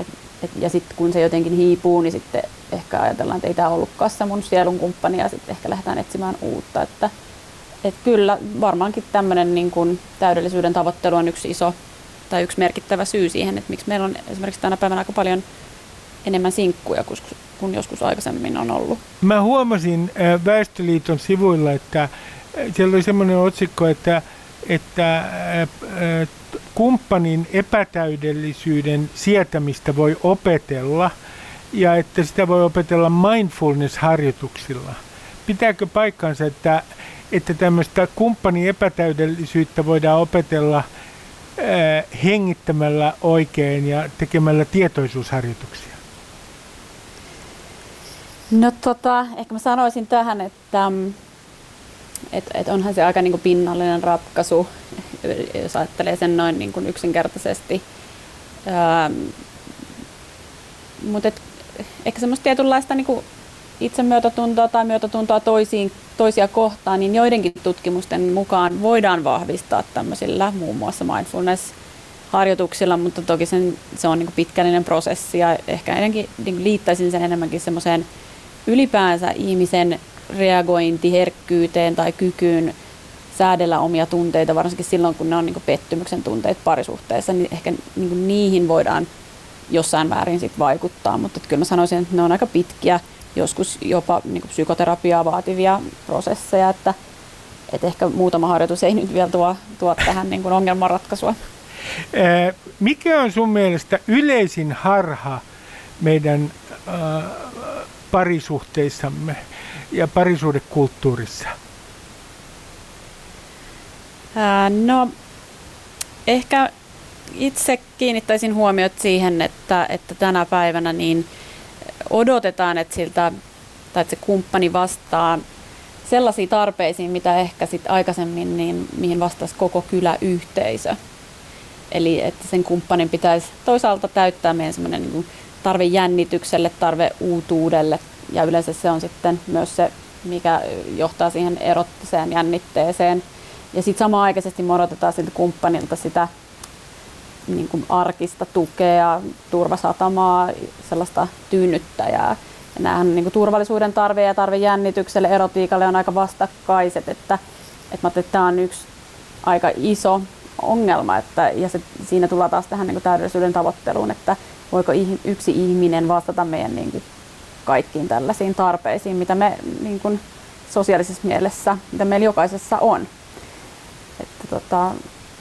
Et, et, ja sitten kun se jotenkin hiipuu, niin sitten ehkä ajatellaan, että ei tämä ollutkaan se mun sielunkumppani ja sitten ehkä lähdetään etsimään uutta. Että, et kyllä varmaankin tämmöinen niin kun täydellisyyden tavoittelu on yksi iso tai yksi merkittävä syy siihen, että miksi meillä on esimerkiksi tänä päivänä aika paljon enemmän sinkkuja kuin, joskus aikaisemmin on ollut. Mä huomasin Väestöliiton sivuilla, että siellä oli semmoinen otsikko, että, että kumppanin epätäydellisyyden sietämistä voi opetella ja että sitä voi opetella mindfulness-harjoituksilla. Pitääkö paikkansa, että, että tämmöistä kumppanin epätäydellisyyttä voidaan opetella hengittämällä oikein ja tekemällä tietoisuusharjoituksia? No tota, ehkä mä sanoisin tähän, että mm, et, et onhan se aika niinku pinnallinen ratkaisu, jos ajattelee sen noin niinku yksinkertaisesti. Ähm, Mutta ehkä semmoista tietynlaista niinku itsemyötätuntoa tai myötätuntoa toisiin, toisia kohtaan, niin joidenkin tutkimusten mukaan voidaan vahvistaa tämmöisillä muun muassa mindfulness-harjoituksilla, mutta toki sen, se on niin pitkällinen prosessi ja ehkä enemmänkin niin liittäisin sen enemmänkin semmoiseen ylipäänsä ihmisen reagointiherkkyyteen tai kykyyn säädellä omia tunteita, varsinkin silloin, kun ne on niin pettymyksen tunteet parisuhteessa, niin ehkä niin niihin voidaan jossain määrin sit vaikuttaa, mutta kyllä mä sanoisin, että ne on aika pitkiä, joskus jopa niin psykoterapiaa vaativia prosesseja, että, et ehkä muutama harjoitus ei nyt vielä tuo, tuo tähän niin ongelmanratkaisua. Mikä on sun mielestä yleisin harha meidän äh, parisuhteissamme ja parisuudekulttuurissa? No ehkä itse kiinnittäisin huomiot siihen, että, että tänä päivänä niin odotetaan, että, siltä, tai että se kumppani vastaa sellaisiin tarpeisiin, mitä ehkä sit aikaisemmin, niin mihin vastasi koko kyläyhteisö. Eli että sen kumppanin pitäisi toisaalta täyttää meidän semmoinen niin tarve jännitykselle, tarve uutuudelle ja yleensä se on sitten myös se, mikä johtaa siihen erottiseen jännitteeseen. Ja sitten samaan aikaisesti morotetaan siltä kumppanilta sitä niin kuin arkista tukea, turvasatamaa, sellaista tyynnyttäjää. Ja nämähän niin kuin turvallisuuden tarve ja tarve jännitykselle, erotiikalle on aika vastakkaiset, että, että, että tämä on yksi aika iso ongelma, että, ja se, siinä tullaan taas tähän niin kuin täydellisyyden tavoitteluun, että voiko yksi ihminen vastata meidän niin kuin kaikkiin tällaisiin tarpeisiin, mitä me niin kuin sosiaalisessa mielessä, mitä meillä jokaisessa on. Että tota,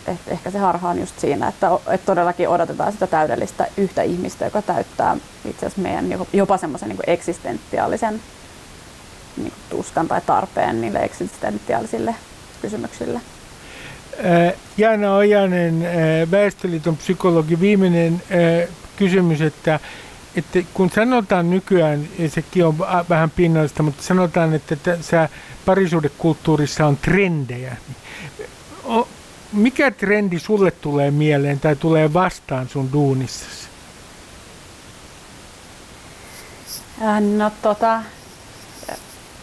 että ehkä se harha on just siinä, että, että todellakin odotetaan sitä täydellistä yhtä ihmistä, joka täyttää itse asiassa meidän jopa semmoisen niin eksistentiaalisen niin kuin tuskan tai tarpeen niille eksistentiaalisille kysymyksille. Jaana Ojanen, Väestöliiton psykologi, viimeinen kysymys, että, että kun sanotaan nykyään, ja sekin on vähän pinnallista, mutta sanotaan, että tässä parisuudekulttuurissa on trendejä, niin mikä trendi sulle tulee mieleen tai tulee vastaan sun duunissasi? Äh, no tota,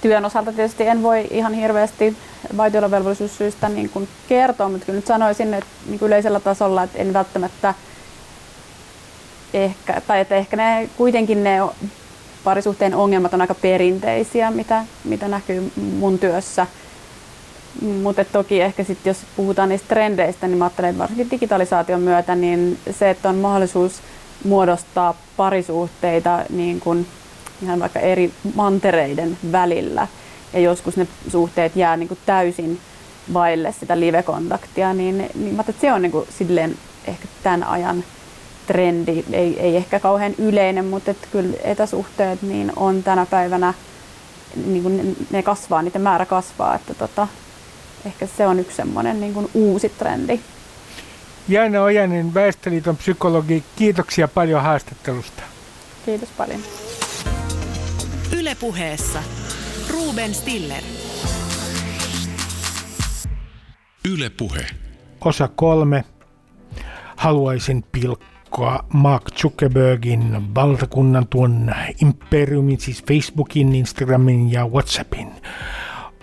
työn osalta tietysti en voi ihan hirveästi vaitiolovelvollisuussyistä niin kuin kertoa, mutta kyllä nyt sanoisin että niin yleisellä tasolla, että en välttämättä ehkä, tai että ehkä ne kuitenkin ne parisuhteen ongelmat on aika perinteisiä, mitä, mitä näkyy mun työssä – mutta toki ehkä sitten jos puhutaan niistä trendeistä, niin mä ajattelen, että varsinkin digitalisaation myötä, niin se, että on mahdollisuus muodostaa parisuhteita niin kuin ihan vaikka eri mantereiden välillä, ja joskus ne suhteet jää niin kuin täysin vaille sitä live-kontaktia, niin, niin mä että se on niin kuin silleen ehkä tämän ajan trendi, ei, ei ehkä kauhean yleinen, mutta että kyllä etäsuhteet niin on tänä päivänä, niin kuin ne kasvaa, niiden määrä kasvaa, että tota, ehkä se on yksi semmoinen niin kuin uusi trendi. Jaana Ojanen, Väestöliiton psykologi, kiitoksia paljon haastattelusta. Kiitos paljon. Ylepuheessa Ruben Stiller. Ylepuhe. Osa kolme. Haluaisin pilkkoa Mark Zuckerbergin valtakunnan tuon imperiumin, siis Facebookin, Instagramin ja Whatsappin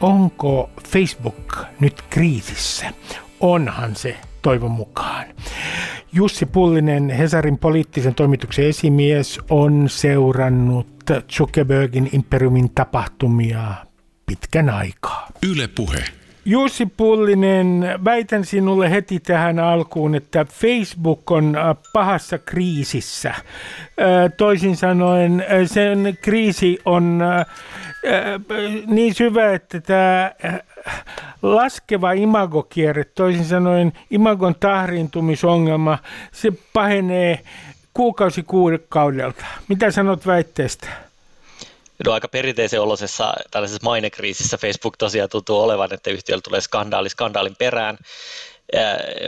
onko Facebook nyt kriisissä? Onhan se toivon mukaan. Jussi Pullinen, Hesarin poliittisen toimituksen esimies, on seurannut Zuckerbergin imperiumin tapahtumia pitkän aikaa. Yle Puhe. Jussi Pullinen, väitän sinulle heti tähän alkuun, että Facebook on äh, pahassa kriisissä. Äh, toisin sanoen äh, sen kriisi on niin syvä, että tämä laskeva imagokierre, toisin sanoen imagon tahriintumisongelma, se pahenee kuukausi kuukaudelta. Mitä sanot väitteestä? No aika perinteisen olosessa tällaisessa mainekriisissä Facebook tosiaan tuntuu olevan, että yhtiöllä tulee skandaali skandaalin perään,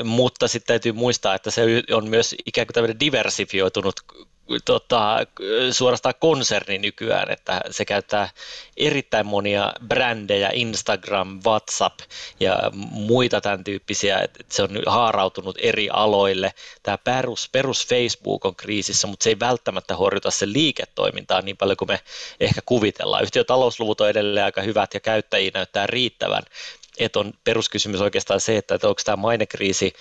mutta sitten täytyy muistaa, että se on myös ikään kuin tämmöinen diversifioitunut tota, suorastaan konserni nykyään, että se käyttää erittäin monia brändejä, Instagram, WhatsApp ja muita tämän tyyppisiä, että se on haarautunut eri aloille. Tämä perus, perus Facebook on kriisissä, mutta se ei välttämättä horjuta sen liiketoimintaa niin paljon kuin me ehkä kuvitellaan. Yhtiön talousluvut on edelleen aika hyvät ja käyttäjiä näyttää riittävän, että on peruskysymys oikeastaan se, että onko tämä mainekriisi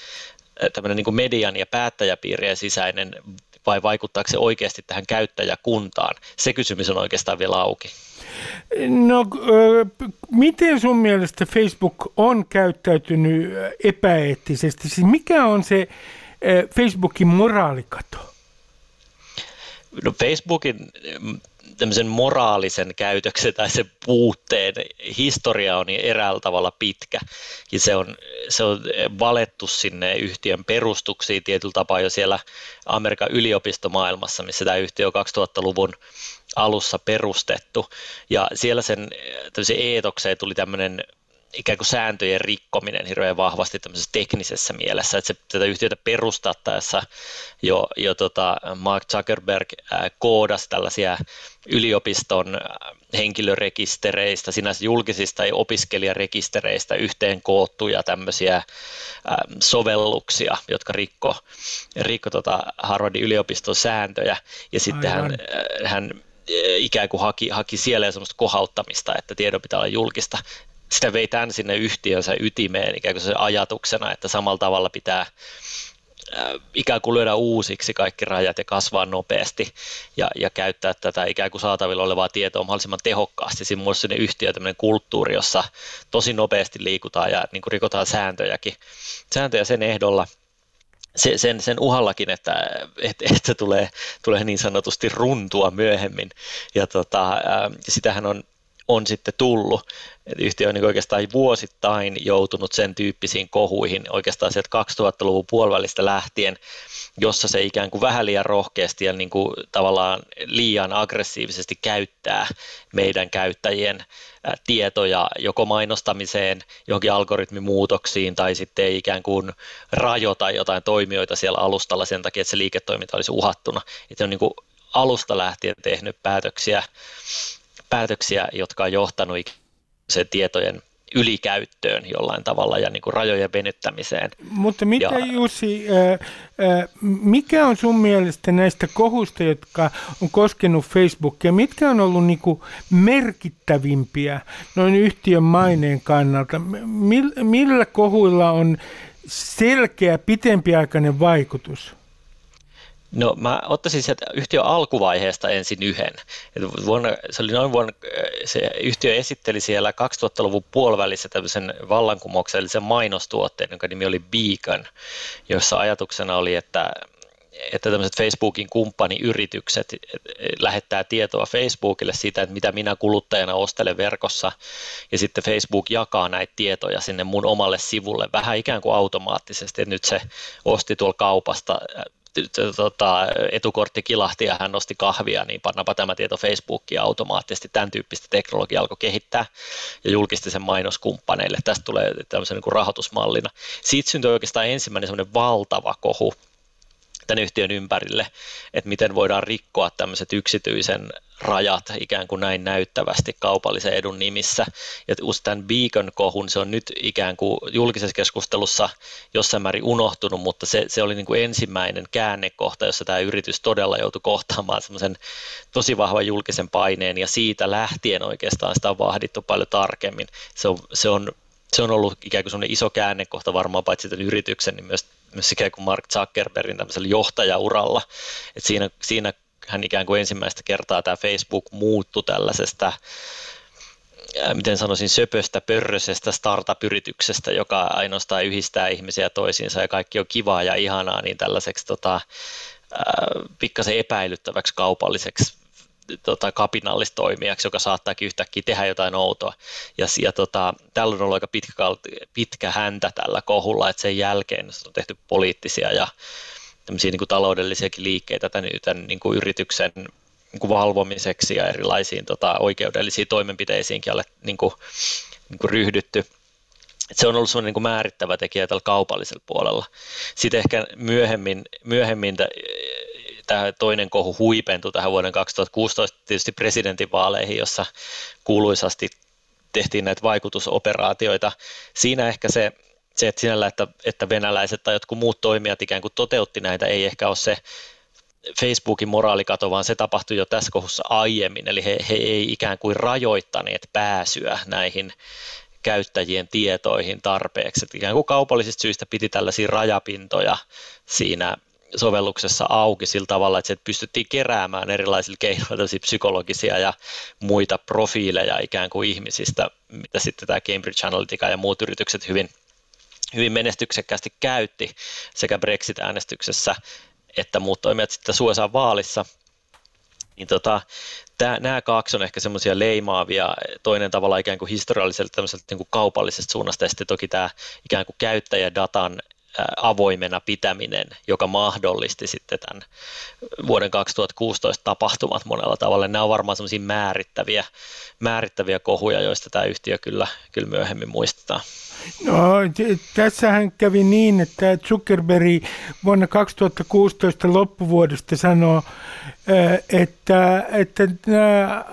tämmöinen niin median ja päättäjäpiirien sisäinen vai vaikuttaako se oikeasti tähän käyttäjäkuntaan? Se kysymys on oikeastaan vielä auki. No, miten sun mielestä Facebook on käyttäytynyt epäeettisesti? Siis mikä on se Facebookin moraalikato? No Facebookin tämmöisen moraalisen käytöksen tai sen puutteen historia on niin eräällä tavalla pitkä. Ja se on, se on valettu sinne yhtiön perustuksiin tietyllä tapaa jo siellä Amerikan yliopistomaailmassa, missä tämä yhtiö on 2000-luvun alussa perustettu. Ja siellä sen eetokseen tuli tämmöinen ikään kuin sääntöjen rikkominen hirveän vahvasti tämmöisessä teknisessä mielessä, että se, tätä yhtiötä perustattaessa jo, jo tota Mark Zuckerberg koodasi tällaisia yliopiston henkilörekistereistä, sinänsä julkisista ja opiskelijarekistereistä yhteen koottuja tämmöisiä sovelluksia, jotka rikko, rikko tota Harvardin yliopiston sääntöjä, ja sitten hän, hän ikään kuin haki, haki siellä semmoista kohauttamista, että tiedon pitää olla julkista sitä vei tämän sinne yhtiönsä ytimeen ikään kuin se ajatuksena, että samalla tavalla pitää ikään kuin lyödä uusiksi kaikki rajat ja kasvaa nopeasti ja, ja käyttää tätä ikään kuin saatavilla olevaa tietoa mahdollisimman tehokkaasti. Siinä on sinne yhtiö tämmöinen kulttuuri, jossa tosi nopeasti liikutaan ja niin kuin rikotaan sääntöjäkin, sääntöjä sen ehdolla – se, sen, sen uhallakin, että, että, että tulee, tulee niin sanotusti runtua myöhemmin. Ja tota, sitähän on on sitten tullut. Et yhtiö on niin oikeastaan vuosittain joutunut sen tyyppisiin kohuihin oikeastaan sieltä 2000-luvun puolivälistä lähtien, jossa se ikään kuin vähän liian rohkeasti ja niin kuin tavallaan liian aggressiivisesti käyttää meidän käyttäjien tietoja joko mainostamiseen, johonkin algoritmimuutoksiin tai sitten ei ikään kuin rajoita jotain toimijoita siellä alustalla sen takia, että se liiketoiminta olisi uhattuna. Että on niin kuin alusta lähtien tehnyt päätöksiä päätöksiä, jotka on johtanut sen tietojen ylikäyttöön jollain tavalla ja niin kuin rajojen venyttämiseen. Mutta mitä ja, Jussi, ää, ää, mikä on sun mielestä näistä kohusta, jotka on koskenut Facebookia, mitkä on ollut niin kuin merkittävimpiä noin yhtiön maineen kannalta? Millä kohuilla on selkeä pitempiaikainen vaikutus? No mä ottaisin sieltä yhtiön alkuvaiheesta ensin yhden. Vuonna, se oli noin vuonna, se yhtiö esitteli siellä 2000-luvun puolivälissä tämmöisen vallankumouksellisen mainostuotteen, jonka nimi oli Beacon, jossa ajatuksena oli, että että tämmöiset Facebookin kumppaniyritykset lähettää tietoa Facebookille siitä, että mitä minä kuluttajana ostelen verkossa, ja sitten Facebook jakaa näitä tietoja sinne mun omalle sivulle vähän ikään kuin automaattisesti, että nyt se osti tuolla kaupasta tota, etukortti kilahti ja hän nosti kahvia, niin pannapa tämä tieto Facebookiin automaattisesti. Tämän tyyppistä teknologiaa alkoi kehittää ja julkisti sen mainoskumppaneille. Tästä tulee tämmöisen niin rahoitusmallina. Siitä syntyi oikeastaan ensimmäinen semmoinen valtava kohu tämän yhtiön ympärille, että miten voidaan rikkoa tämmöiset yksityisen rajat ikään kuin näin näyttävästi kaupallisen edun nimissä. Ja tämän Beacon-kohun se on nyt ikään kuin julkisessa keskustelussa jossain määrin unohtunut, mutta se, se oli niin kuin ensimmäinen käännekohta, jossa tämä yritys todella joutui kohtaamaan semmoisen tosi vahvan julkisen paineen ja siitä lähtien oikeastaan sitä on vahdittu paljon tarkemmin. Se on, se on se on ollut ikään kuin iso käännekohta varmaan paitsi tämän yrityksen, niin myös, myös ikään kuin Mark Zuckerbergin tämmöisellä johtajauralla. Et siinä, siinä hän ikään kuin ensimmäistä kertaa tämä Facebook muuttui tällaisesta miten sanoisin, söpöstä, pörrösestä startup-yrityksestä, joka ainoastaan yhdistää ihmisiä toisiinsa ja kaikki on kivaa ja ihanaa, niin tällaiseksi tota, pikkasen epäilyttäväksi kaupalliseksi tota, kapinallistoimijaksi, joka saattaakin yhtäkkiä tehdä jotain outoa. Ja, ja tota, tällä on ollut aika pitkä, pitkä häntä tällä kohulla, että sen jälkeen on tehty poliittisia ja tämmöisiä niin kuin taloudellisiakin liikkeitä tämän, tämän niin kuin yrityksen niin kuin valvomiseksi ja erilaisiin tota, oikeudellisiin toimenpiteisiinkin alle niin kuin, niin kuin ryhdytty. Et se on ollut semmoinen niin määrittävä tekijä tällä kaupallisella puolella. Sitten ehkä myöhemmin, myöhemmin tämä toinen kohu huipentui tähän vuoden 2016 tietysti presidentinvaaleihin, jossa kuuluisasti tehtiin näitä vaikutusoperaatioita. Siinä ehkä se, se että sinällä, että, että venäläiset tai jotkut muut toimijat ikään kuin toteutti näitä, ei ehkä ole se Facebookin moraalikato, vaan se tapahtui jo tässä kohussa aiemmin, eli he, he ei ikään kuin rajoittaneet pääsyä näihin käyttäjien tietoihin tarpeeksi. Että ikään kuin kaupallisista syistä piti tällaisia rajapintoja siinä sovelluksessa auki sillä tavalla, että se pystyttiin keräämään erilaisilla keinoilla psykologisia ja muita profiileja ikään kuin ihmisistä, mitä sitten tämä Cambridge Analytica ja muut yritykset hyvin, hyvin menestyksekkäästi käytti sekä Brexit-äänestyksessä että muut toimijat sitten USA vaalissa. Niin tota, Tää, nämä kaksi on ehkä semmoisia leimaavia, toinen tavalla ikään kuin historialliselta niin kuin kaupallisesta suunnasta ja sitten toki tämä ikään kuin käyttäjädatan avoimena pitäminen, joka mahdollisti sitten tämän vuoden 2016 tapahtumat monella tavalla. Nämä on varmaan semmoisia määrittäviä, määrittäviä kohuja, joista tämä yhtiö kyllä, kyllä myöhemmin muistetaan. No, tässähän kävi niin, että Zuckerberg vuonna 2016 loppuvuodesta sanoo, että, että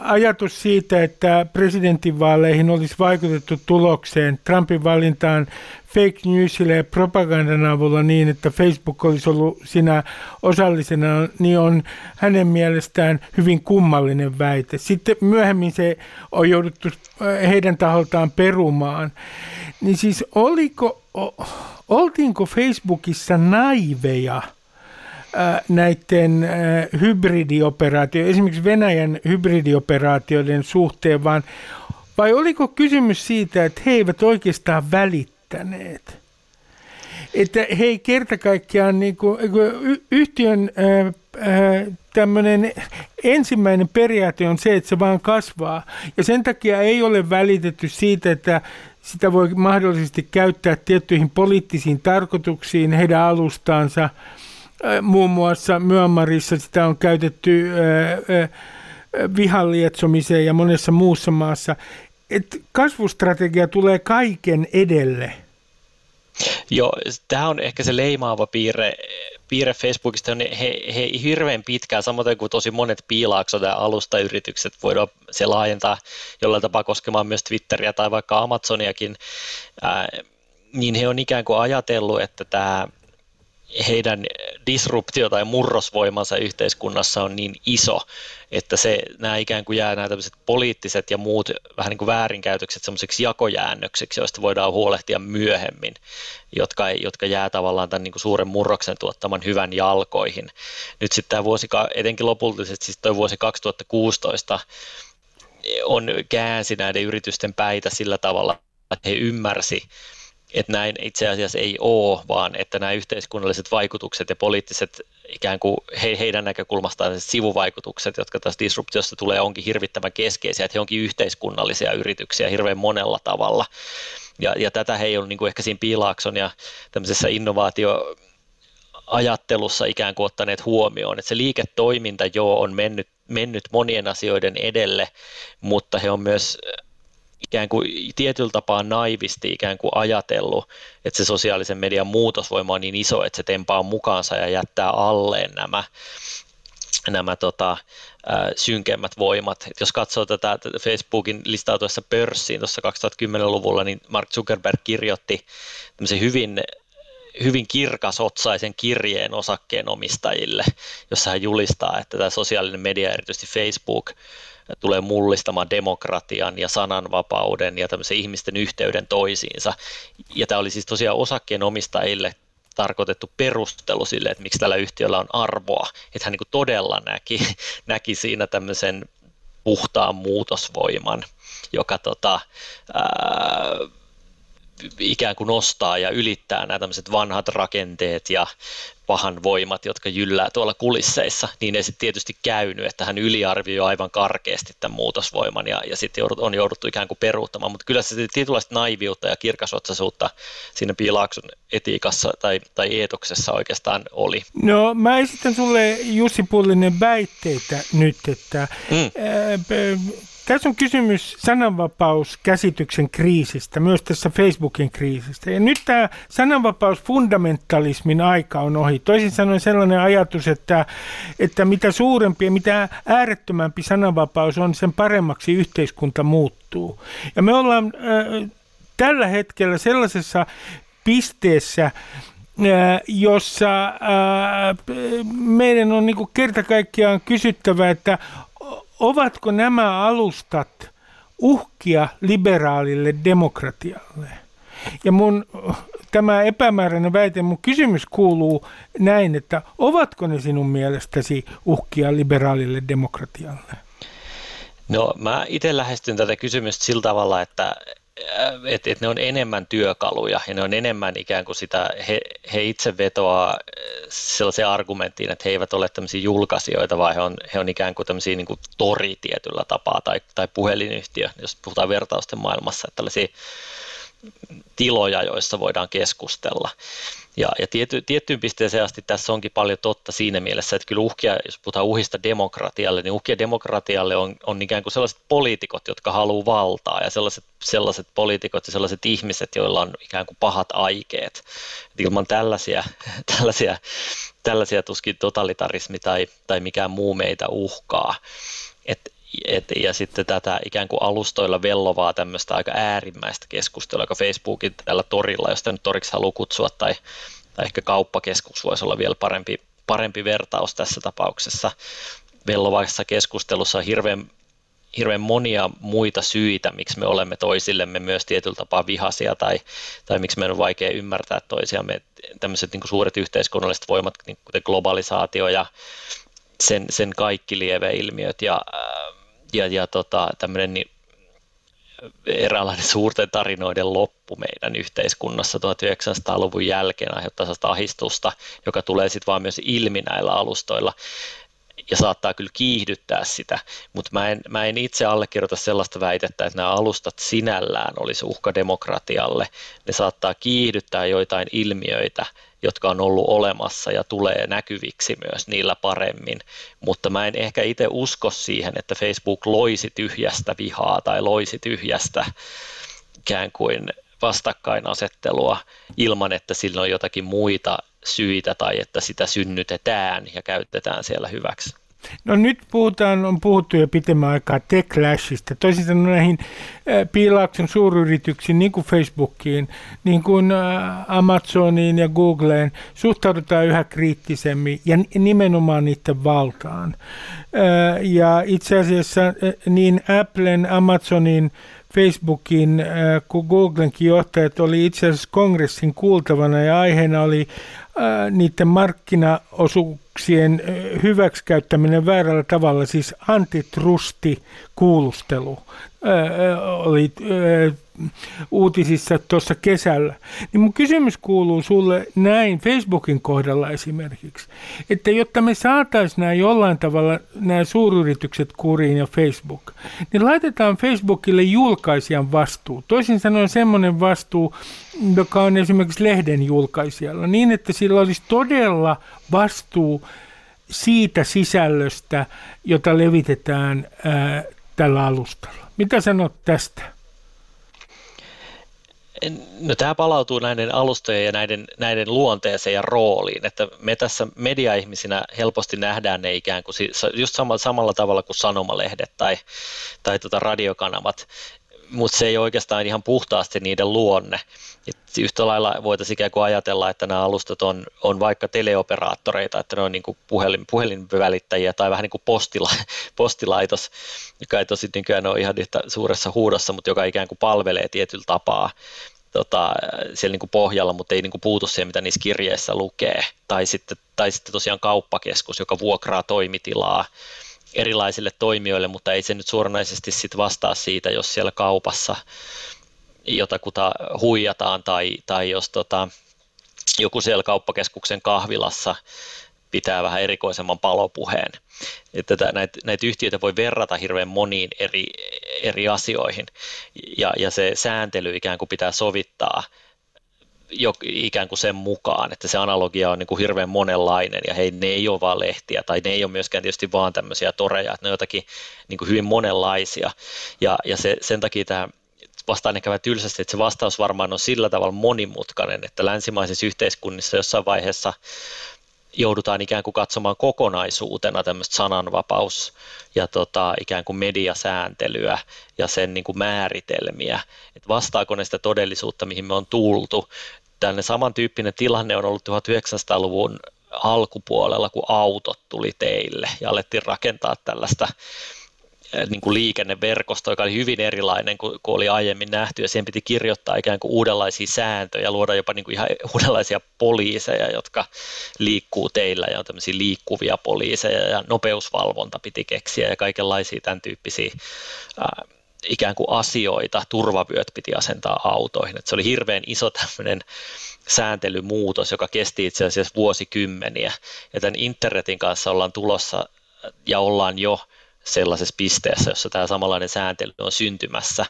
ajatus siitä, että presidentinvaaleihin olisi vaikutettu tulokseen Trumpin valintaan fake newsille ja propagandan avulla niin, että Facebook olisi ollut siinä osallisena, niin on hänen mielestään hyvin kummallinen väite. Sitten myöhemmin se on jouduttu heidän taholtaan perumaan. Niin siis oliko, oltiinko Facebookissa naiveja – näiden hybridioperaatioiden, esimerkiksi Venäjän hybridioperaatioiden suhteen, vaan vai oliko kysymys siitä, että he eivät oikeastaan välittäneet? Että he ei kerta kaikkiaan, niin kuin, yhtiön tämmöinen ensimmäinen periaate on se, että se vaan kasvaa. Ja sen takia ei ole välitetty siitä, että sitä voi mahdollisesti käyttää tiettyihin poliittisiin tarkoituksiin heidän alustaansa – Muun muassa Myanmarissa sitä on käytetty vihan lietsomiseen ja monessa muussa maassa. Et kasvustrategia tulee kaiken edelle. Joo, tämä on ehkä se leimaava piirre, piirre Facebookista, on he, he hirveän pitkään, samoin kuin tosi monet piilaaksot ja alustayritykset voidaan se laajentaa jollain tapaa koskemaan myös Twitteriä tai vaikka Amazoniakin, ää, niin he on ikään kuin ajatellut, että tämä heidän disruptio- tai murrosvoimansa yhteiskunnassa on niin iso, että se, nämä ikään kuin jää nämä poliittiset ja muut vähän niin kuin väärinkäytökset semmoiseksi jakojäännöksiksi, joista voidaan huolehtia myöhemmin, jotka, jotka jää tavallaan tämän niin kuin suuren murroksen tuottaman hyvän jalkoihin. Nyt sitten tämä vuosi, etenkin lopullisesti siis tuo vuosi 2016 on käänsi näiden yritysten päitä sillä tavalla, että he ymmärsi, että näin itse asiassa ei ole, vaan että nämä yhteiskunnalliset vaikutukset ja poliittiset ikään kuin he, heidän näkökulmastaan sivuvaikutukset, jotka tässä disruptiosta tulee, onkin hirvittävän keskeisiä, että he onkin yhteiskunnallisia yrityksiä hirveän monella tavalla. Ja, ja tätä he ei ole niin kuin ehkä siinä Piilaakson ja tämmöisessä innovaatio ajattelussa ikään kuin ottaneet huomioon, että se liiketoiminta jo on mennyt, mennyt monien asioiden edelle, mutta he on myös ikään kuin tietyllä tapaa naivisti ikään kuin ajatellut, että se sosiaalisen median muutosvoima on niin iso, että se tempaa mukaansa ja jättää alleen nämä, nämä tota, synkemmät voimat. Et jos katsoo tätä Facebookin listautuessa pörssiin tuossa 2010-luvulla, niin Mark Zuckerberg kirjoitti hyvin hyvin kirkasotsaisen kirjeen osakkeenomistajille, jossa hän julistaa, että tämä sosiaalinen media, erityisesti Facebook, tulee mullistamaan demokratian ja sananvapauden ja tämmöisen ihmisten yhteyden toisiinsa. Ja tämä oli siis tosiaan osakkeenomistajille tarkoitettu perustelu sille, että miksi tällä yhtiöllä on arvoa. Että hän niin todella näki, näki siinä tämmöisen puhtaan muutosvoiman, joka tota, ää, ikään kuin nostaa ja ylittää nämä tämmöiset vanhat rakenteet ja pahan voimat, jotka jyllää tuolla kulisseissa, niin ei sitten tietysti käynyt, että hän yliarvioi aivan karkeasti tämän muutosvoiman ja, ja sitten on jouduttu ikään kuin peruuttamaan, mutta kyllä se tietynlaista naiviutta ja kirkasotsaisuutta siinä piilaakson etiikassa tai, tai eetoksessa oikeastaan oli. No mä esitän sulle Jussi Pullinen väitteitä nyt, että mm. ää, tässä on kysymys sananvapauskäsityksen kriisistä, myös tässä Facebookin kriisistä. Ja nyt tämä sananvapausfundamentalismin aika on ohi. Toisin sanoen sellainen ajatus, että, että mitä suurempi ja mitä äärettömämpi sananvapaus on, sen paremmaksi yhteiskunta muuttuu. Ja me ollaan äh, tällä hetkellä sellaisessa pisteessä, äh, jossa äh, meidän on niin kerta kaikkiaan kysyttävä, että ovatko nämä alustat uhkia liberaalille demokratialle? Ja mun tämä epämääräinen väite, mun kysymys kuuluu näin, että ovatko ne sinun mielestäsi uhkia liberaalille demokratialle? No mä itse lähestyn tätä kysymystä sillä tavalla, että että et ne on enemmän työkaluja ja ne on enemmän ikään kuin sitä, he, he itse vetoaa sellaiseen argumenttiin, että he eivät ole tämmöisiä julkaisijoita, vaan he on, he on ikään kuin tämmöisiä niin kuin tori tietyllä tapaa tai, tai puhelinyhtiö, jos puhutaan vertausten maailmassa, että tällaisia tiloja, joissa voidaan keskustella. Ja, ja tiety, tiettyyn pisteeseen asti tässä onkin paljon totta siinä mielessä, että kyllä uhkia, jos puhutaan uhista demokratialle, niin uhkia demokratialle on, on ikään kuin sellaiset poliitikot, jotka haluaa valtaa ja sellaiset, sellaiset poliitikot ja sellaiset ihmiset, joilla on ikään kuin pahat aikeet. Et ilman tällaisia, tällaisia, tällaisia tuskin totalitarismi tai, tai mikään muu meitä uhkaa. Et et, ja sitten tätä ikään kuin alustoilla vellovaa tämmöistä aika äärimmäistä keskustelua, joka Facebookin tällä torilla, jos nyt toriksi haluaa kutsua, tai, tai ehkä kauppakeskus voisi olla vielä parempi, parempi vertaus tässä tapauksessa. Vellovaisessa keskustelussa on hirveän, hirveän monia muita syitä, miksi me olemme toisillemme myös tietyllä tapaa vihaisia tai, tai miksi meidän on vaikea ymmärtää toisiamme. Tämmöiset niin suuret yhteiskunnalliset voimat, niin kuten globalisaatio ja sen, sen kaikki lieveilmiöt ja ja, ja tota, tämmöinen niin, eräänlainen suurten tarinoiden loppu meidän yhteiskunnassa 1900-luvun jälkeen aiheuttaa sellaista ahistusta, joka tulee sitten vaan myös ilmi näillä alustoilla ja saattaa kyllä kiihdyttää sitä, mutta mä en, mä en itse allekirjoita sellaista väitettä, että nämä alustat sinällään olisi uhka demokratialle. Ne saattaa kiihdyttää joitain ilmiöitä, jotka on ollut olemassa ja tulee näkyviksi myös niillä paremmin, mutta mä en ehkä itse usko siihen, että Facebook loisi tyhjästä vihaa tai loisi tyhjästä ikään kuin vastakkainasettelua ilman, että sillä on jotakin muita syitä tai että sitä synnytetään ja käytetään siellä hyväksi. No nyt puhutaan, on puhuttu jo pitemmän aikaa techlashista, toisin sanoen näihin piilaakson suuryrityksiin, niin kuin Facebookiin, niin kuin Amazoniin ja Googleen, suhtaudutaan yhä kriittisemmin ja nimenomaan niiden valtaan. Ja itse asiassa niin Applen, Amazonin, Facebookin kuin Googlenkin johtajat oli itse asiassa kongressin kuultavana ja aiheena oli niiden markkinaosuuksien hyväksikäyttäminen väärällä tavalla, siis antitrusti kuulustelu oli uutisissa tuossa kesällä. Niin mun kysymys kuuluu sulle näin Facebookin kohdalla esimerkiksi, että jotta me saataisiin nämä jollain tavalla nämä suuryritykset kuriin ja Facebook, niin laitetaan Facebookille julkaisijan vastuu. Toisin sanoen semmoinen vastuu, joka on esimerkiksi lehden julkaisijalla, niin että sillä olisi todella vastuu siitä sisällöstä, jota levitetään ää, tällä alustalla. Mitä sanot tästä? No tämä palautuu näiden alustojen ja näiden, näiden luonteeseen ja rooliin, että me tässä mediaihmisinä helposti nähdään ne ikään kuin just samalla, samalla tavalla kuin sanomalehdet tai, tai tota radiokanavat, mutta se ei oikeastaan ihan puhtaasti niiden luonne. Et yhtä lailla voitaisiin ikään kuin ajatella, että nämä alustat on, on vaikka teleoperaattoreita, että ne on niin kuin puhelin, puhelinvälittäjiä tai vähän niin kuin postila, postilaitos, joka ei tosi nykyään ole ihan yhtä suuressa huudossa, mutta joka ikään kuin palvelee tietyllä tapaa tota, siellä niin kuin pohjalla, mutta ei niin kuin puutu siihen, mitä niissä kirjeissä lukee. Tai sitten, tai sitten tosiaan kauppakeskus, joka vuokraa toimitilaa erilaisille toimijoille, mutta ei se nyt suoranaisesti sit vastaa siitä, jos siellä kaupassa jotakuta huijataan tai, tai jos tota, joku siellä kauppakeskuksen kahvilassa pitää vähän erikoisemman palopuheen. Että näitä, näitä yhtiöitä voi verrata hirveän moniin eri, eri asioihin ja, ja se sääntely ikään kuin pitää sovittaa jo, ikään kuin sen mukaan, että se analogia on niin kuin hirveän monenlainen ja hei, ne ei ole vaan lehtiä tai ne ei ole myöskään tietysti vaan tämmöisiä toreja, että ne on jotakin niin kuin hyvin monenlaisia. Ja, ja se, sen takia tämä vastaan ehkä vähän tylsästi, että se vastaus varmaan on sillä tavalla monimutkainen, että länsimaisissa yhteiskunnissa jossain vaiheessa joudutaan ikään kuin katsomaan kokonaisuutena tämmöistä sananvapaus- ja tota, ikään kuin mediasääntelyä ja sen niin kuin määritelmiä, että vastaako ne sitä todellisuutta, mihin me on tultu. Tällainen samantyyppinen tilanne on ollut 1900-luvun alkupuolella, kun autot tuli teille ja alettiin rakentaa tällaista niin kuin liikenneverkosto, joka oli hyvin erilainen kuin, kuin oli aiemmin nähty, ja siihen piti kirjoittaa ikään kuin uudenlaisia sääntöjä, luoda jopa niin kuin ihan uudenlaisia poliiseja, jotka liikkuu teillä, ja on tämmöisiä liikkuvia poliiseja, ja nopeusvalvonta piti keksiä, ja kaikenlaisia tämän tyyppisiä ää, ikään kuin asioita, turvavyöt piti asentaa autoihin. Et se oli hirveän iso tämmöinen sääntelymuutos, joka kesti itse asiassa vuosikymmeniä. Ja tämän internetin kanssa ollaan tulossa ja ollaan jo sellaisessa pisteessä, jossa tämä samanlainen sääntely on syntymässä.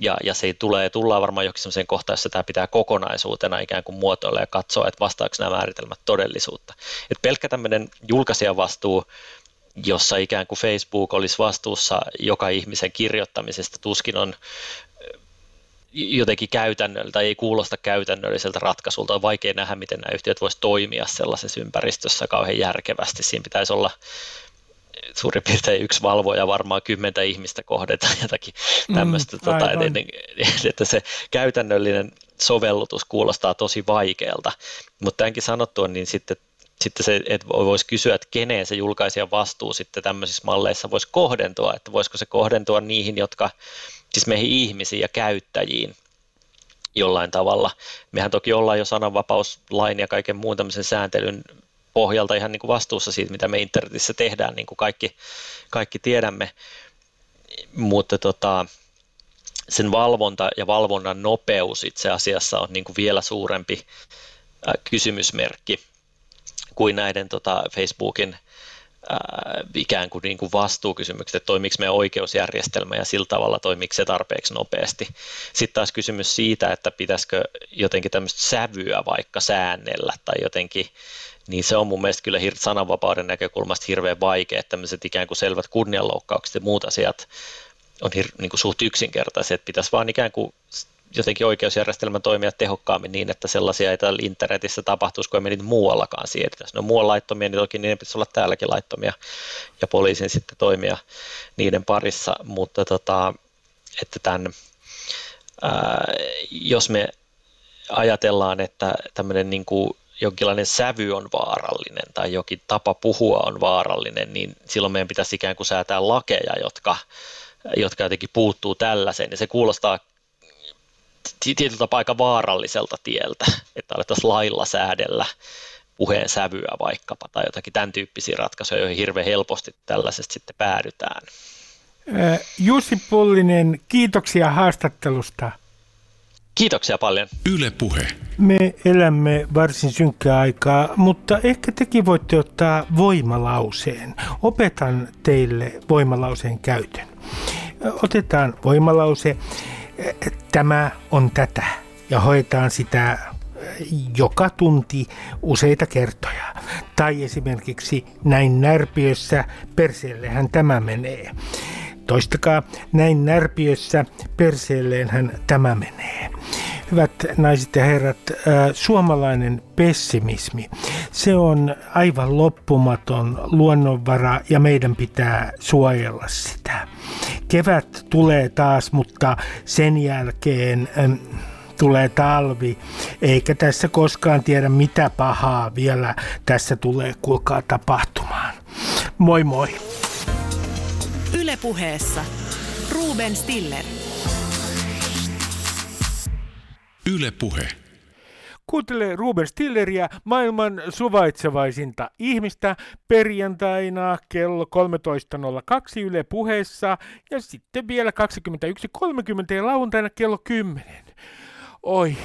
Ja, ja se tulee, tullaan varmaan jokin sellaiseen kohtaan, jossa tämä pitää kokonaisuutena ikään kuin muotoilla ja katsoa, että vastaako nämä määritelmät todellisuutta. Et pelkkä tämmöinen julkaisijan vastuu jossa ikään kuin Facebook olisi vastuussa joka ihmisen kirjoittamisesta, tuskin on jotenkin käytännöllä tai ei kuulosta käytännölliseltä ratkaisulta. On vaikea nähdä, miten nämä yhtiöt voisivat toimia sellaisessa ympäristössä kauhean järkevästi. Siinä pitäisi olla suurin piirtein yksi valvoja varmaan kymmentä ihmistä kohdeta jotakin tämmöistä, mm, tota, että, että se käytännöllinen sovellutus kuulostaa tosi vaikealta. Mutta tämänkin sanottua, niin sitten sitten se, että voisi kysyä, että keneen se julkaisijan vastuu sitten tämmöisissä malleissa voisi kohdentua, että voisiko se kohdentua niihin, jotka, siis meihin ihmisiin ja käyttäjiin jollain tavalla. Mehän toki ollaan jo sananvapauslain ja kaiken muun tämmöisen sääntelyn pohjalta ihan niin kuin vastuussa siitä, mitä me internetissä tehdään, niin kuin kaikki, kaikki tiedämme, mutta tota, sen valvonta ja valvonnan nopeus itse asiassa on niin kuin vielä suurempi kysymysmerkki kuin näiden tota, Facebookin ää, ikään kuin, niin kuin vastuukysymykset, että toimiko meidän oikeusjärjestelmä ja sillä tavalla toimiko se tarpeeksi nopeasti. Sitten taas kysymys siitä, että pitäisikö jotenkin tämmöistä sävyä vaikka säännellä tai jotenkin, niin se on mun mielestä kyllä sananvapauden näkökulmasta hirveän vaikea, että tämmöiset ikään kuin selvät kunnianloukkaukset ja muut asiat on hir- niin kuin suht yksinkertaisia, että pitäisi vaan ikään kuin jotenkin oikeusjärjestelmä toimia tehokkaammin niin, että sellaisia ei täällä internetissä tapahtuisi, kun emme niitä muuallakaan siirretä. Jos ne on muualla laittomia, niin toki niiden pitäisi olla täälläkin laittomia ja poliisin sitten toimia niiden parissa, mutta tota, että tämän, ää, jos me ajatellaan, että tämmöinen niin kuin jonkinlainen sävy on vaarallinen tai jokin tapa puhua on vaarallinen, niin silloin meidän pitäisi ikään kuin säätää lakeja, jotka, jotka jotenkin puuttuu tällaiseen. Ja se kuulostaa tietyllä tapaa aika vaaralliselta tieltä, että alettaisiin lailla säädellä puheen sävyä vaikkapa tai jotakin tämän tyyppisiä ratkaisuja, joihin hirveän helposti tällaisesta sitten päädytään. Jussi Pullinen, kiitoksia haastattelusta. Kiitoksia paljon. Yle Puhe. Me elämme varsin synkkää aikaa, mutta ehkä tekin voitte ottaa voimalauseen. Opetan teille voimalauseen käytön. Otetaan voimalause tämä on tätä ja hoitaan sitä joka tunti useita kertoja. Tai esimerkiksi näin närpiössä perseellehän tämä menee. Toistakaa, näin närpiössä perseelleenhän tämä menee. Hyvät naiset ja herrat, suomalainen pessimismi, se on aivan loppumaton luonnonvara ja meidän pitää suojella sitä. Kevät tulee taas, mutta sen jälkeen tulee talvi, eikä tässä koskaan tiedä mitä pahaa vielä tässä tulee kuulkaa tapahtumaan. Moi moi! Ylepuheessa Ruben Stiller. Yle Puhe. Kuuntele Ruben Stilleria, maailman suvaitsevaisinta ihmistä, perjantaina kello 13.02 Yle puheessa ja sitten vielä 21.30 ja lauantaina kello 10. Oi,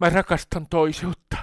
mä rakastan toisuutta.